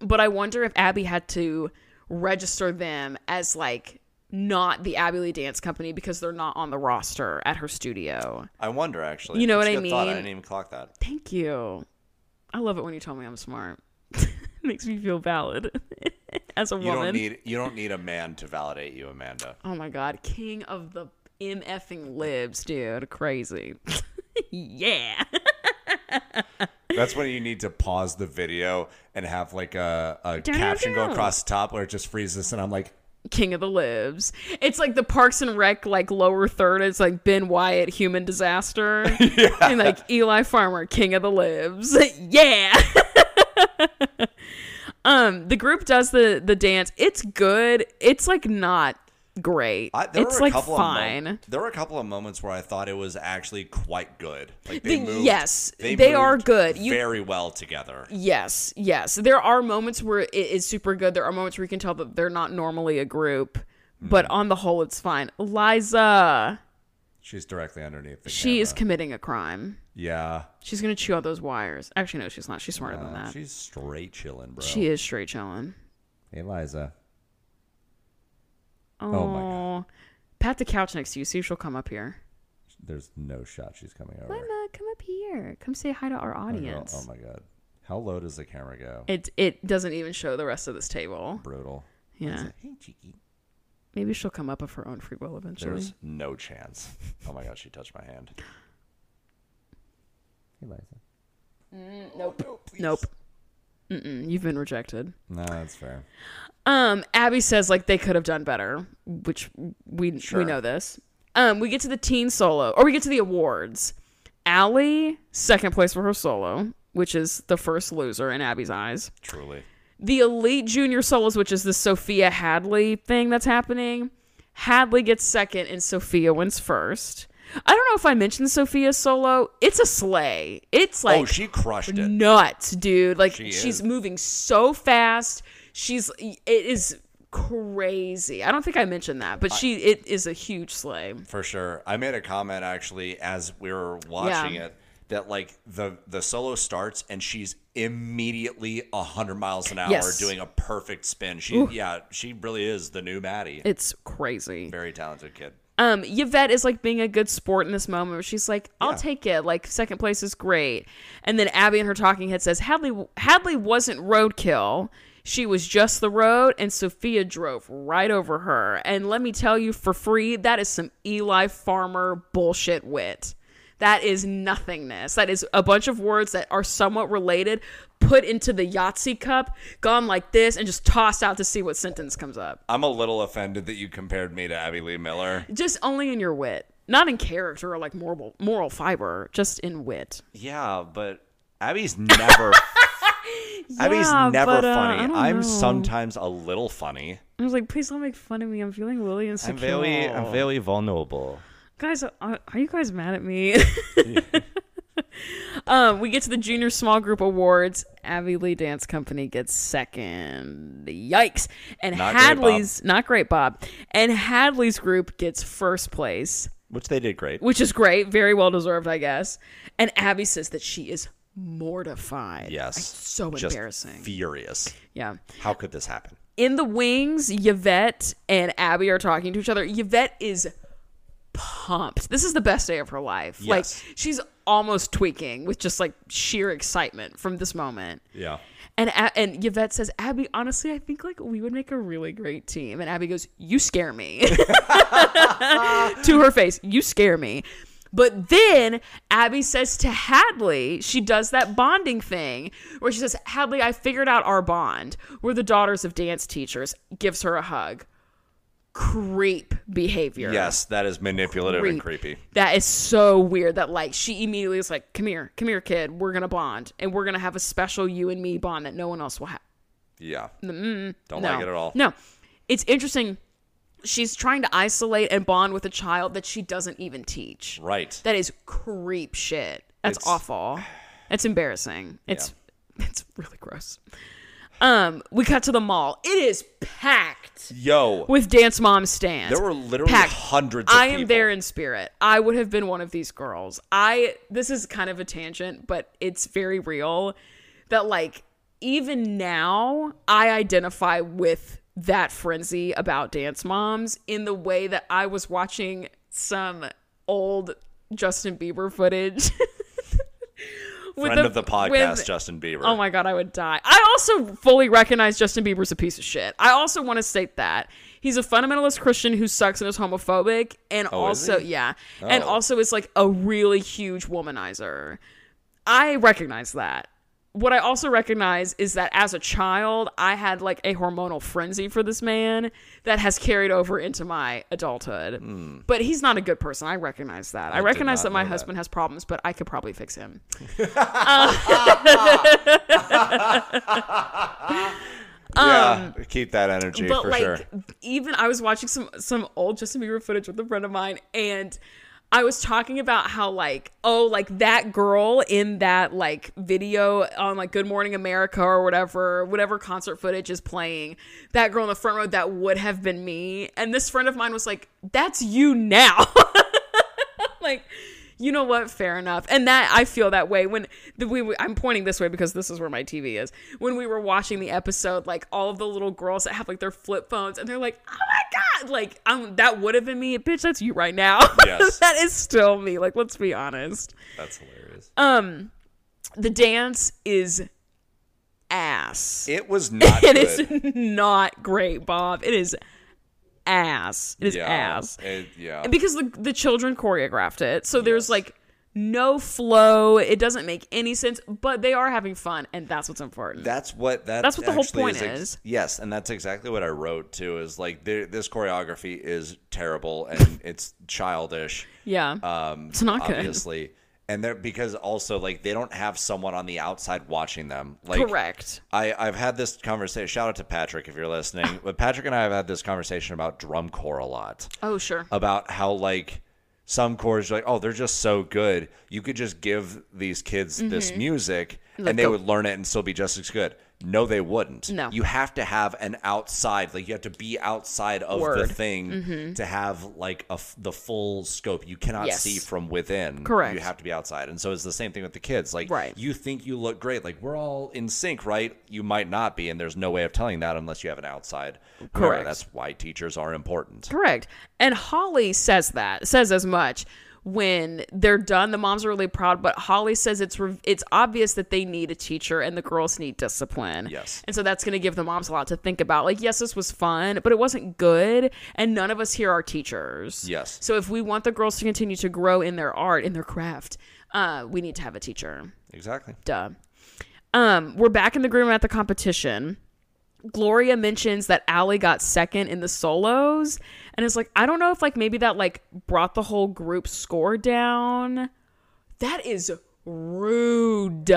but I wonder if Abby had to register them as like not the Abby Lee Dance Company because they're not on the roster at her studio. I wonder actually. You know That's what I mean? thought. I didn't even clock that. Thank you. I love it when you tell me I'm smart. Makes me feel valid as a You woman. don't need you don't need a man to validate you, Amanda. oh my god, king of the mfing libs, dude, crazy. yeah. That's when you need to pause the video and have like a, a caption go across the top where it just freezes and I'm like, King of the libs. It's like the Parks and Rec like lower third. It's like Ben Wyatt, human disaster, and like Eli Farmer, King of the libs. yeah. um, the group does the the dance. It's good. It's like not great. I, there it's like couple fine. Of mo- there were a couple of moments where I thought it was actually quite good. Like they The- moved, yes, they are moved good. You- very well together. Yes, yes. There are moments where it is super good. There are moments where you can tell that they're not normally a group, but Mm-hmm. on the whole, it's fine. Liza, She's directly underneath the she is committing a crime. yeah. She's gonna chew out those wires. Actually, no, she's not. She's smarter than that. she's straight chilling, bro. She is straight chilling. Hey, Liza. Oh, my God. Pat the couch next to you. See if she'll come up here. There's no shot she's coming over. Lima, come up here. Come say hi to our Oh, audience. Oh my god. How low does the camera go? It it doesn't even show the rest of this table. Brutal. Yeah, Hey, cheeky. maybe she'll come up of her own free will eventually. There's no chance. Oh my god, she touched my hand. Hey, Liza. Mm, nope. Nope. Mm-mm, you've been rejected. No, that's fair. Um, Abby says like they could have done better, which we Sure. we know this. Um, we get to the teen solo, or we get to the awards. Allie, second place for her solo, which is the first loser in Abby's eyes. Truly. The elite junior solos, which is the Sophia Hadley thing that's happening. Hadley gets second, and Sophia wins first. I don't know if I mentioned Sophia's solo. It's a sleigh. It's oh, like oh, she crushed it. nuts, dude. Like She she's is. moving so fast. She's it is crazy. I don't think I mentioned that, but she it is a huge sleigh. For sure. I made a comment actually as we were watching Yeah. it that like the the solo starts and she's immediately 100 miles an hour Yes. doing a perfect spin. She yeah, she really is the new Maddie. It's crazy. Very talented kid. Um, Yvette is like being a good sport in this moment where she's like, I'll Yeah. take it. Like second place is great. And then Abby in her talking head says Hadley Hadley wasn't roadkill. She was just the road, and Sophia drove right over her. And let me tell you for free, that is some Eli Farmer bullshit wit. That is nothingness. That is a bunch of words that are somewhat related, put into the Yahtzee cup, gone like this, and just tossed out to see what sentence comes up. I'm a little offended that you compared me to Abby Lee Miller. Just only in your wit, not in character or like moral moral fiber, just in wit. Yeah, but Abby's never Abby's never but, uh, funny. I'm know. sometimes a little funny. I was like, please don't make fun of me. I'm feeling really insecure. I'm very I'm very vulnerable. Guys. Are, are you guys mad at me? um, we get to the junior small group awards. Abby Lee Dance Company gets second. Yikes! And Not great, Hadley's not great, Bob. And Hadley's group gets first place. Which they did great. which is great, very well deserved, I guess. And Abby says that she is mortified. Yes. Like, so Just embarrassing. Furious. yeah. How could this happen? In the wings, Yvette and Abby are talking to each other. Yvette is pumped. This is the best day of her life. Yes. Like she's almost tweaking with just like sheer excitement from this moment. Yeah. And and Yvette says, "Abby, honestly, I think like we would make a really great team." And Abby goes, "You scare me." to her face, "You scare me." But then Abby says to Hadley, she does that bonding thing where she says, "Hadley, I figured out our bond. We're the daughters of dance teachers." Gives her a hug. Creep behavior. Yes, that is manipulative and creepy. That is so weird that like she immediately is like, "Come here, come here, kid. We're gonna bond, and we're gonna have a special you and me bond that no one else will have." Yeah. Mm, Don't no. like it at all. No, it's interesting. She's trying to isolate and bond with a child that she doesn't even teach. Right. That is creep shit. That's It's- awful. It's embarrassing. It's it's really gross. Um, we cut to the mall. It is packed Yo, with dance mom stands. there were literally Packed. hundreds of I am people. there in spirit. I would have been one of these girls. I this is kind of a tangent, but it's very real that like even now I identify with that frenzy about dance moms in the way that I was watching some old Justin Bieber footage. Friend of the podcast, with- Justin Bieber. Oh my god, I would die. I also fully recognize Justin Bieber's a piece of shit. I also want to state that he's a fundamentalist Christian who sucks and is homophobic, and Oh, also yeah, and Oh. also is like a really huge womanizer. I recognize that. What I also recognize is that as a child, I had like a hormonal frenzy for this man that has carried over into my adulthood. But he's not a good person. I recognize that. I, did recognize that my know that. husband has problems, but I could probably fix him. yeah, keep that energy um, but for like sure. even I was watching some some old Justin Bieber footage with a friend of mine and I was talking about how like oh like that girl in that like video on like Good Morning America or whatever whatever concert footage is playing that girl in the front row that would have been me. And this friend of mine was like that's you now. Like you know what? Fair enough. And that i feel that way when the we i'm pointing this way because this is where my tv is. When we were watching the episode like all of the little girls that have like their flip phones and they're like oh my god! Like um that would have been me. Bitch that's you right now. Yes. that is still me. Like let's be honest. That's hilarious. um the dance is ass. It was not it is not great bob. It is ass it is yeah, ass it- yeah. because the the children choreographed it. So there's like no flow. It doesn't make any sense, but they are having fun, and that's what's important. That's what that. That's what the whole point ex- is. Yes, and that's exactly what I wrote too. Is like this choreography is terrible and it's childish. yeah, Um, It's not good. obviously, and they're because also like they don't have someone on the outside watching them. Like correct. I, I've had this conversation. Shout out to Patrick if you're listening. But Patrick and I have had this conversation about drum corps a lot. Oh sure. About how like some chords like, oh, they're just so good. You could just give these kids this mm-hmm. music and they go- would learn it and still be just as good. No, they wouldn't. No. You have to have an outside, like you have to be outside of Word. the thing mm-hmm. to have like a f- the full scope. You cannot Yes. see from within. Correct. You have to be outside. And so it's the same thing with the kids. Like Right. you think you look great. Like we're all in sync, right? You might not be, and there's no way of telling that unless you have an outside. Correct. That's why teachers are important. Correct. And Holly says that says as much when they're done. The moms are really proud, but Holly says it's re- it's obvious that they need a teacher and the girls need discipline. Yes. and so that's going to give the moms a lot to think about. Like, yes, this was fun, but it wasn't good, and none of us here are teachers. Yes. So if we want the girls to continue to grow in their art, in their craft, uh, we need to have a teacher. Exactly. Duh. Um, we're back in the green room at the competition. Gloria mentions that Allie got second in the solos, and it's like, I don't know if like maybe that like brought the whole group score down. That is rude.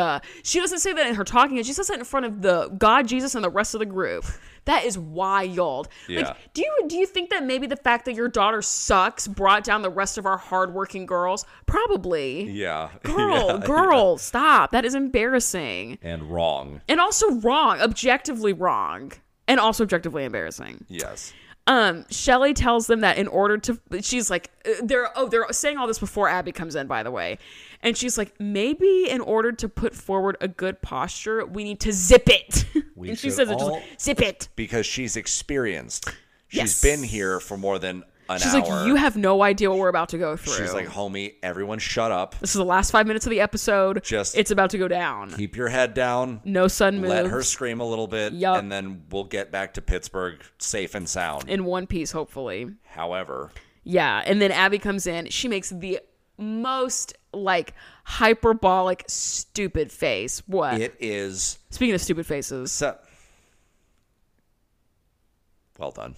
She doesn't say that in her talking, she says that in front of the God, Jesus, and the rest of the group. That is wild. Yeah. Like, do you do you think that maybe the fact that your daughter sucks brought down the rest of our hardworking girls? Probably. Yeah. Girl, Yeah, girl, stop. That is embarrassing. And wrong. And also wrong, objectively wrong. and also objectively embarrassing. Yes. Um, Shelly tells them that in order to, she's like, uh, they're oh they're saying all this before Abby comes in, by the way, and she's like, maybe in order to put forward a good posture, we need to zip it. We and she says it just zip it. Because she's experienced. She's Yes. been here for more than an She's hour. like, you have no idea what we're about to go through. She's like, homie, everyone shut up. this is the last five minutes of the episode. Just- it's about to go down. Keep your head down. No sun moves. Let her scream a little bit, Yup. and then we'll get back to Pittsburgh safe and sound. in one piece, hopefully. However, Yeah, and then Abby comes in. She makes the most like hyperbolic, stupid face. What? it is Speaking of stupid faces, so. Well done.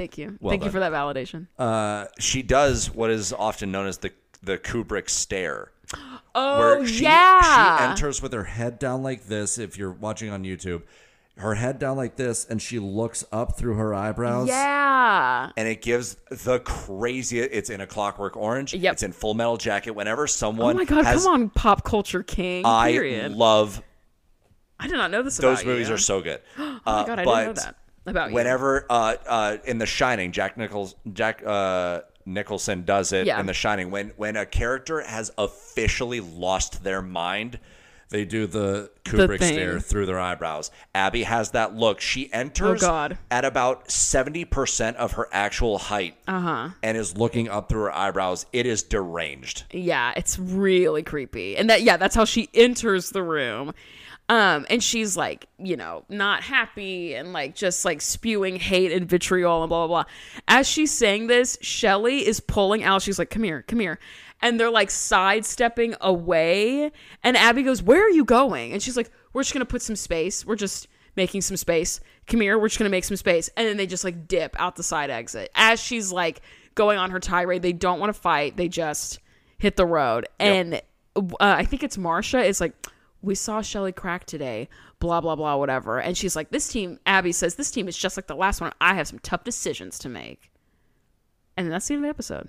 Thank you, Well thank you for that validation. Uh, she does what is often known as the the Kubrick stare. oh where she, yeah, she enters with her head down like this. If you're watching on YouTube, her head down like this, and she looks up through her eyebrows. yeah. And it gives the craziest. It's in a Clockwork Orange. Yep. It's in Full Metal Jacket. Whenever someone, Oh my god, has, come on, pop culture king. I period. love I did not know this. those about movies you. are so good. Oh my god, I didn't know that about you. whenever uh, uh, in The Shining, Jack Nichols, Jack uh, Nicholson does it Yeah. in The Shining. When when a character has officially lost their mind, they do the Kubrick thing. stare through their eyebrows. Abby has that look. She enters Oh, God. at about seventy percent of her actual height, uh-huh. and is looking up through her eyebrows. It is deranged. Yeah, it's really creepy. And that yeah, that's how she enters the room. Um and she's like, you know, not happy and like just like spewing hate and vitriol and blah blah blah. As she's saying this, Shelly is pulling out. She's like, "Come here, come here." And they're like sidestepping away, and Abby goes, "Where are you going?" And she's like, "We're just going to put some space. We're just making some space. Come here, we're just going to make some space." And then they just like dip out the side exit. As she's like going on her tirade, they don't want to fight. They just hit the road. And uh, I think it's Marsha It's like, we saw Shelly crack today, blah, blah, blah, whatever. And she's like, this team, Abby says, this team is just like the last one. I have some tough decisions to make. And that's the end of the episode.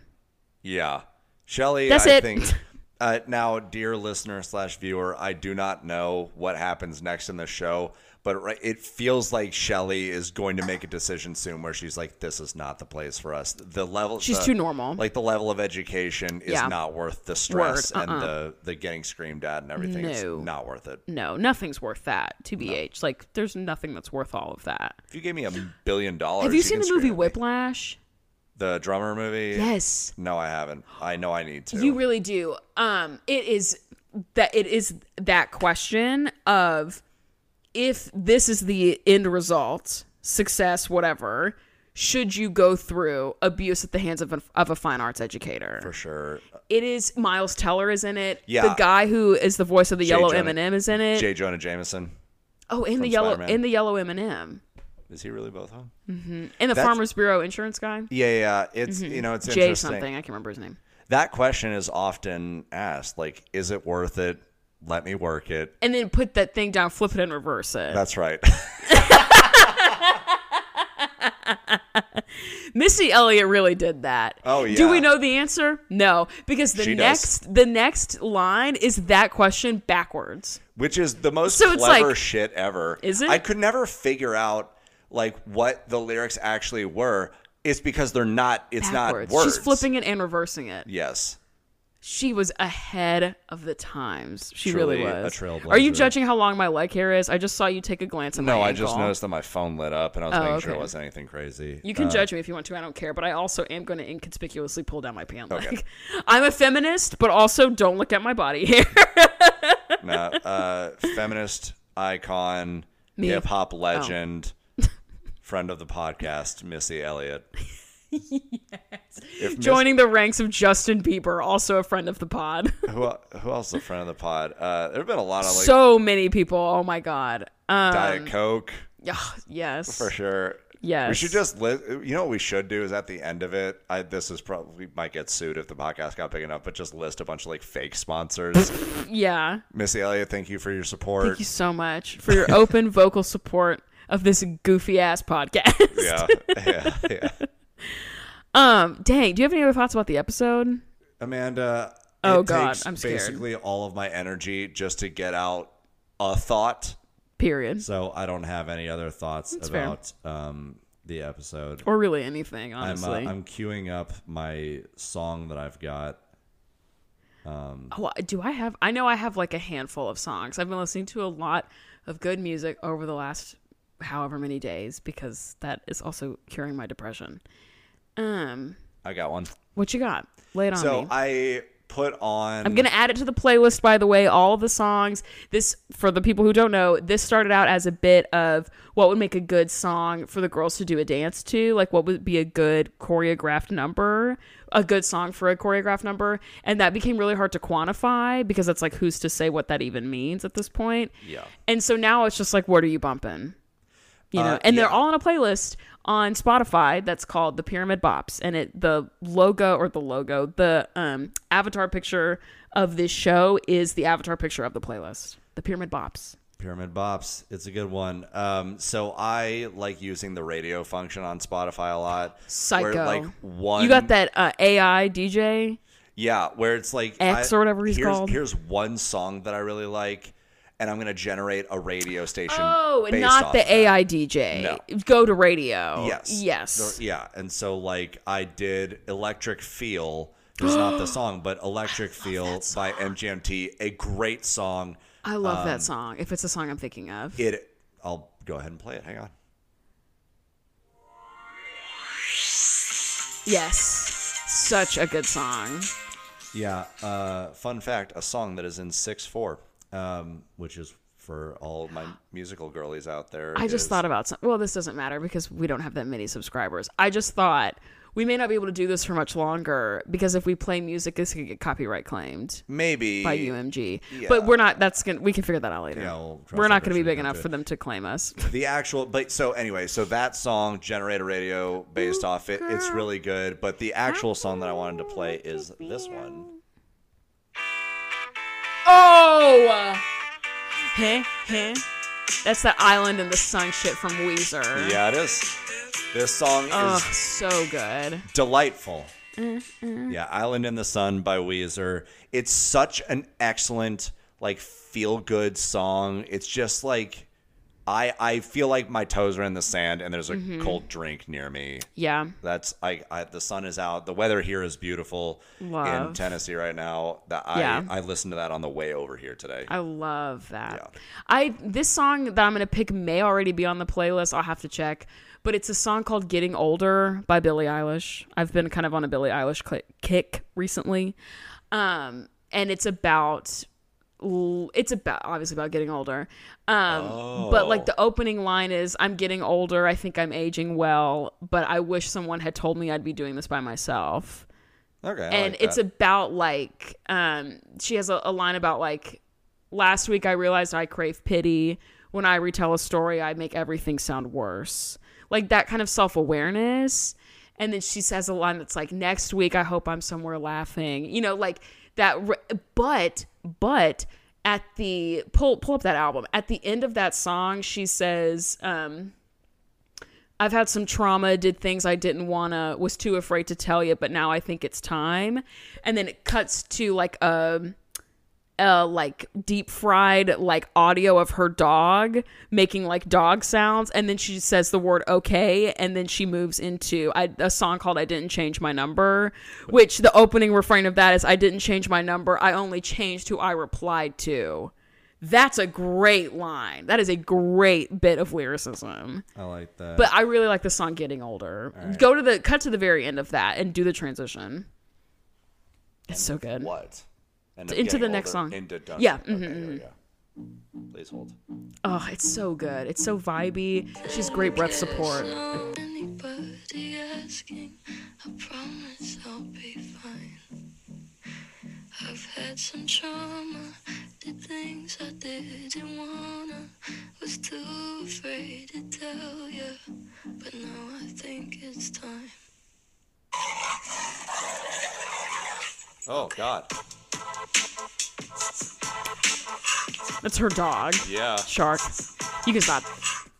Yeah. Shelly, That's I it. think. Uh, now, dear listener slash viewer, I do not know what happens next in the show, but it feels like Shelly is going to make a decision soon where she's like, "This is not the place for us." The level, She's the- too normal. Like the level of education is Yeah. not worth the stress Word, and uh-uh. the the getting screamed at and everything. No. It's not worth it. No, nothing's worth that, TBH. Like, there's nothing that's worth all of that. If you gave me a billion dollars, Have you seen can the movie. Whiplash? The drummer movie? Yes. No, I haven't. I know I need to. You really do. Um, it is that it is that question of if this is the end result, success, whatever. Should you go through abuse at the hands of a, of a fine arts educator? for sure. It is Miles Teller is in it. Yeah. The guy who is the voice of the J. yellow Jonah- M&M is in it. J. Jonah Jameson. oh, in the yellow Spider-Man. in the yellow M&M. Is he really both of them? And the That's- Farmers Bureau insurance guy. Yeah, yeah. It's you know it's Jay interesting. something. I can't remember his name. That question is often asked, like, is it worth it? Let me work it. And then put that thing down, flip it and reverse it. That's right. Missy Elliott really did that. Oh, yeah. Do we know the answer? No, because the She does. next the next line is that question backwards. Which is the most So clever like- shit ever. Is it? I could never figure out like what the lyrics actually were. It's because they're not. It's Backwards. not words. She's flipping it and reversing it. Yes. She was ahead of the times. She Truly really a was. trailblazer. Are you judging how long my leg hair is? I just saw you take a glance at my No, I just noticed that my phone lit up, and I was Oh, making sure it wasn't anything crazy. You can Uh, judge me if you want to. I don't care. But I also am going to inconspicuously pull down my pant leg. Okay. I'm a feminist, but also don't look at my body hair. nah, uh, feminist icon, Oh. hip hop legend, friend of the podcast, Missy Elliott. If Miss- Joining the ranks of Justin Bieber, also a friend of the pod. who, who else is a friend of the pod? Uh, there have been a lot of like so many people. Oh my god. Um, Diet Coke yeah, yes. for sure. Yes. We should just list. You know what we should do is at the end of it. I, this is probably might get sued if the podcast got big enough, but just list a bunch of like fake sponsors. Yeah. Missy Elliott, thank you for your support. Thank you so much for your open vocal support of this goofy ass podcast. Yeah, yeah, yeah. Um, dang, do you have any other thoughts about the episode? Amanda. Oh, God, I'm scared. Basically, all of my energy just to get out a thought Period. So I don't have any other thoughts fair. about um, the episode. Or really anything, I'm uh, honestly. I'm queuing up my song that I've got. Um, oh, do I have? I know I have like a handful of songs. I've been listening to a lot of good music over the last however many days because that is also curing my depression. Um, I got one. what you got? Lay it on So me. I put on. I'm gonna add it to the playlist. By the way, all the songs. This for the people who don't know. This started out as a bit of what would make a good song for the girls to do a dance to. Like what would be a good choreographed number, a good song for a choreographed number, and that became really hard to quantify because it's like who's to say what that even means at this point. Yeah. And so now it's just like, what are you bumping? You know, Uh, and they're all on a playlist on Spotify that's called the Pyramid Bops, and it the logo or the logo, the um avatar picture of this show is the avatar picture of the playlist, the Pyramid Bops. Pyramid Bops. It's a good one. Um, so I like using the radio function on Spotify a lot. Psycho. Where like one You got that uh, AI DJ? Yeah, where it's like X I- or whatever he's here's, called. Here's one song that I really like, and I'm gonna generate a radio station. Oh, not the that. AI DJ. No. Go to radio. Yes. Yes. The- yeah, and so like I did Electric Feel. It's not the song, but Electric Feel by MGMT, a great song. I love Um, that song. If it's a song I'm thinking of. It. I'll go ahead and play it. Hang on. yes. Such a good song. Yeah. Uh, fun fact: a song that is in six four, um, which is for all my musical girlies out there. I just is- thought about some. Well, this doesn't matter because we don't have that many subscribers. I just thought we may not be able to do this for much longer because if we play music, this could get copyright claimed maybe by UMG. yeah. But we're not. That's gonna. We can figure that out later. Yeah, we'll we're not going to be big enough for them to claim us. the actual but so anyway so that song generator radio based off it it's really good but the actual song that i wanted to play is this one Oh, heh, heh. That's that island in the sun shit from Weezer. yeah it is this song Oh, is so good. delightful Mm, yeah island in the sun by weezer it's such an excellent like feel good song it's just like i i feel like my toes are in the sand and there's a Mm-hmm. cold drink near me Yeah. That's I, I. The sun is out. The weather here is beautiful in Tennessee right now. That I Yeah. I listened to that on the way over here today. I love that. Yeah. I this song that I'm gonna pick may already be on the playlist. I'll have to check, but it's a song called "Getting Older" by Billie Eilish. I've been kind of on a Billie Eilish kick recently, um, and it's about it's about obviously about getting older. Um, but like the opening line is, "I'm getting older. I think I'm aging well, but I wish someone had told me I'd be doing this by myself." okay, I and like it's about like um she has a, a line about like last week i realized i crave pity when i retell a story i make everything sound worse like that kind of self-awareness and then she says a line that's like next week i hope i'm somewhere laughing you know like that but but at the pull pull up that album at the end of that song she says um I've had some trauma, did things I didn't wanna, was too afraid to tell you, but now I think it's time. And then it cuts to like a, a like deep fried like audio of her dog making like dog sounds, and then she says the word okay, and then she moves into I, a song called "I Didn't Change My Number," which the opening refrain of that is "I didn't change my number, I only changed who I replied to." That's a great line. That is a great bit of lyricism. I like that. But I really like the song "Getting Older." Go to the cut to the very end of that and do the transition. It's so good. what? End Into the next song. Into Yeah, Okay, mhm, here we go. Please hold. Oh, it's so good. It's so vibey. She's great breath support. Anybody asking, I promise I'll be fine. I've had some trauma, did things I didn't wanna, was too afraid to tell you, but now I think it's time. Oh God. That's her dog. Yeah. Shark. You can stop.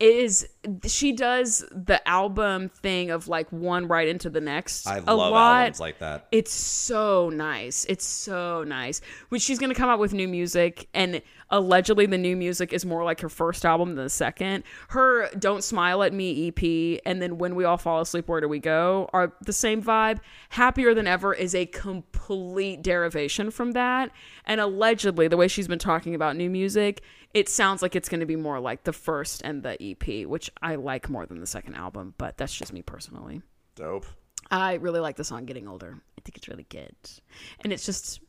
Is she does the album thing of like one right into the next. I a love lot. albums like that. It's so nice. It's so nice. When she's gonna come out with new music, and allegedly the new music is more like her first album than the second. Her Don't Smile at Me EP and then When We All Fall Asleep, Where Do We Go are the same vibe. Happier Than Ever is a complete derivation from that. And allegedly, the way she's been talking about new music, it sounds like it's going to be more like the first and the EP, which I like more than the second album, but that's just me personally. Dope. I really like the song Getting Older. I think it's really good. And it's just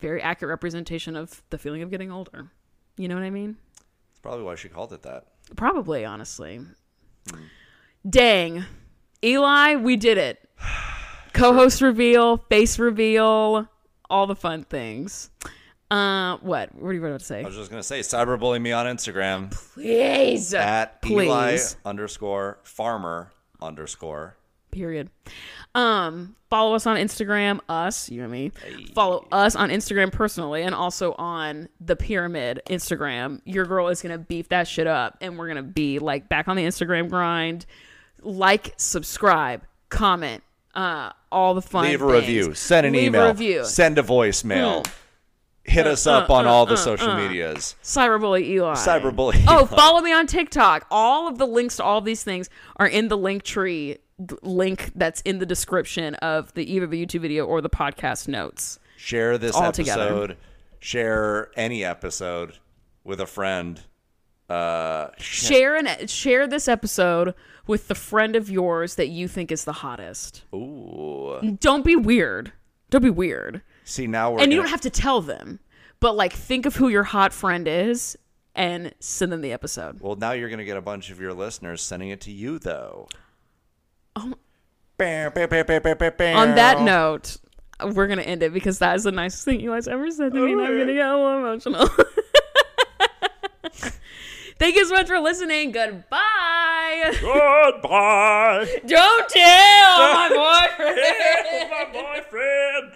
very accurate representation of the feeling of getting older. You know what I mean? It's probably why she called it that. Probably, honestly. Hmm. Dang. Eli, we did it. Co host reveal, face reveal, all the fun things. Uh, what? What are you about to say? I was just gonna say, cyberbully me on Instagram Please. at Eli underscore farmer underscore. period. Um, follow us on Instagram, us, you and me. Follow us on Instagram personally and also on the pyramid Instagram. Your girl is gonna beef that shit up and we're gonna be like back on the Instagram grind. Like, subscribe, comment, uh, all the fun. Leave a things. review. Send an Leave email. A review. Send a voicemail. Hit uh, us up uh, on uh, all the social medias. Cyberbully Eli. Cyberbully Oh, Eli. follow me on TikTok. All of the links to all these things are in the link tree link that's in the description of the either the YouTube video or the podcast notes. Share this all together. episode. Share any episode with a friend. Uh, Share and share this episode with the friend of yours that you think is the hottest. ooh. Don't be weird. Don't be weird. See now we're and you gonna- don't have to tell them, but like think of who your hot friend is and send them the episode. Well, now you're gonna get a bunch of your listeners sending it to you though. Oh. Bam, bam, bam, bam, bam, bam, bam. on that note, we're gonna end it because that is the nicest thing you guys ever said to me, and I'm gonna get a little emotional. Thank you so much for listening. Goodbye. Goodbye, Don't tell my boyfriend. my boyfriend.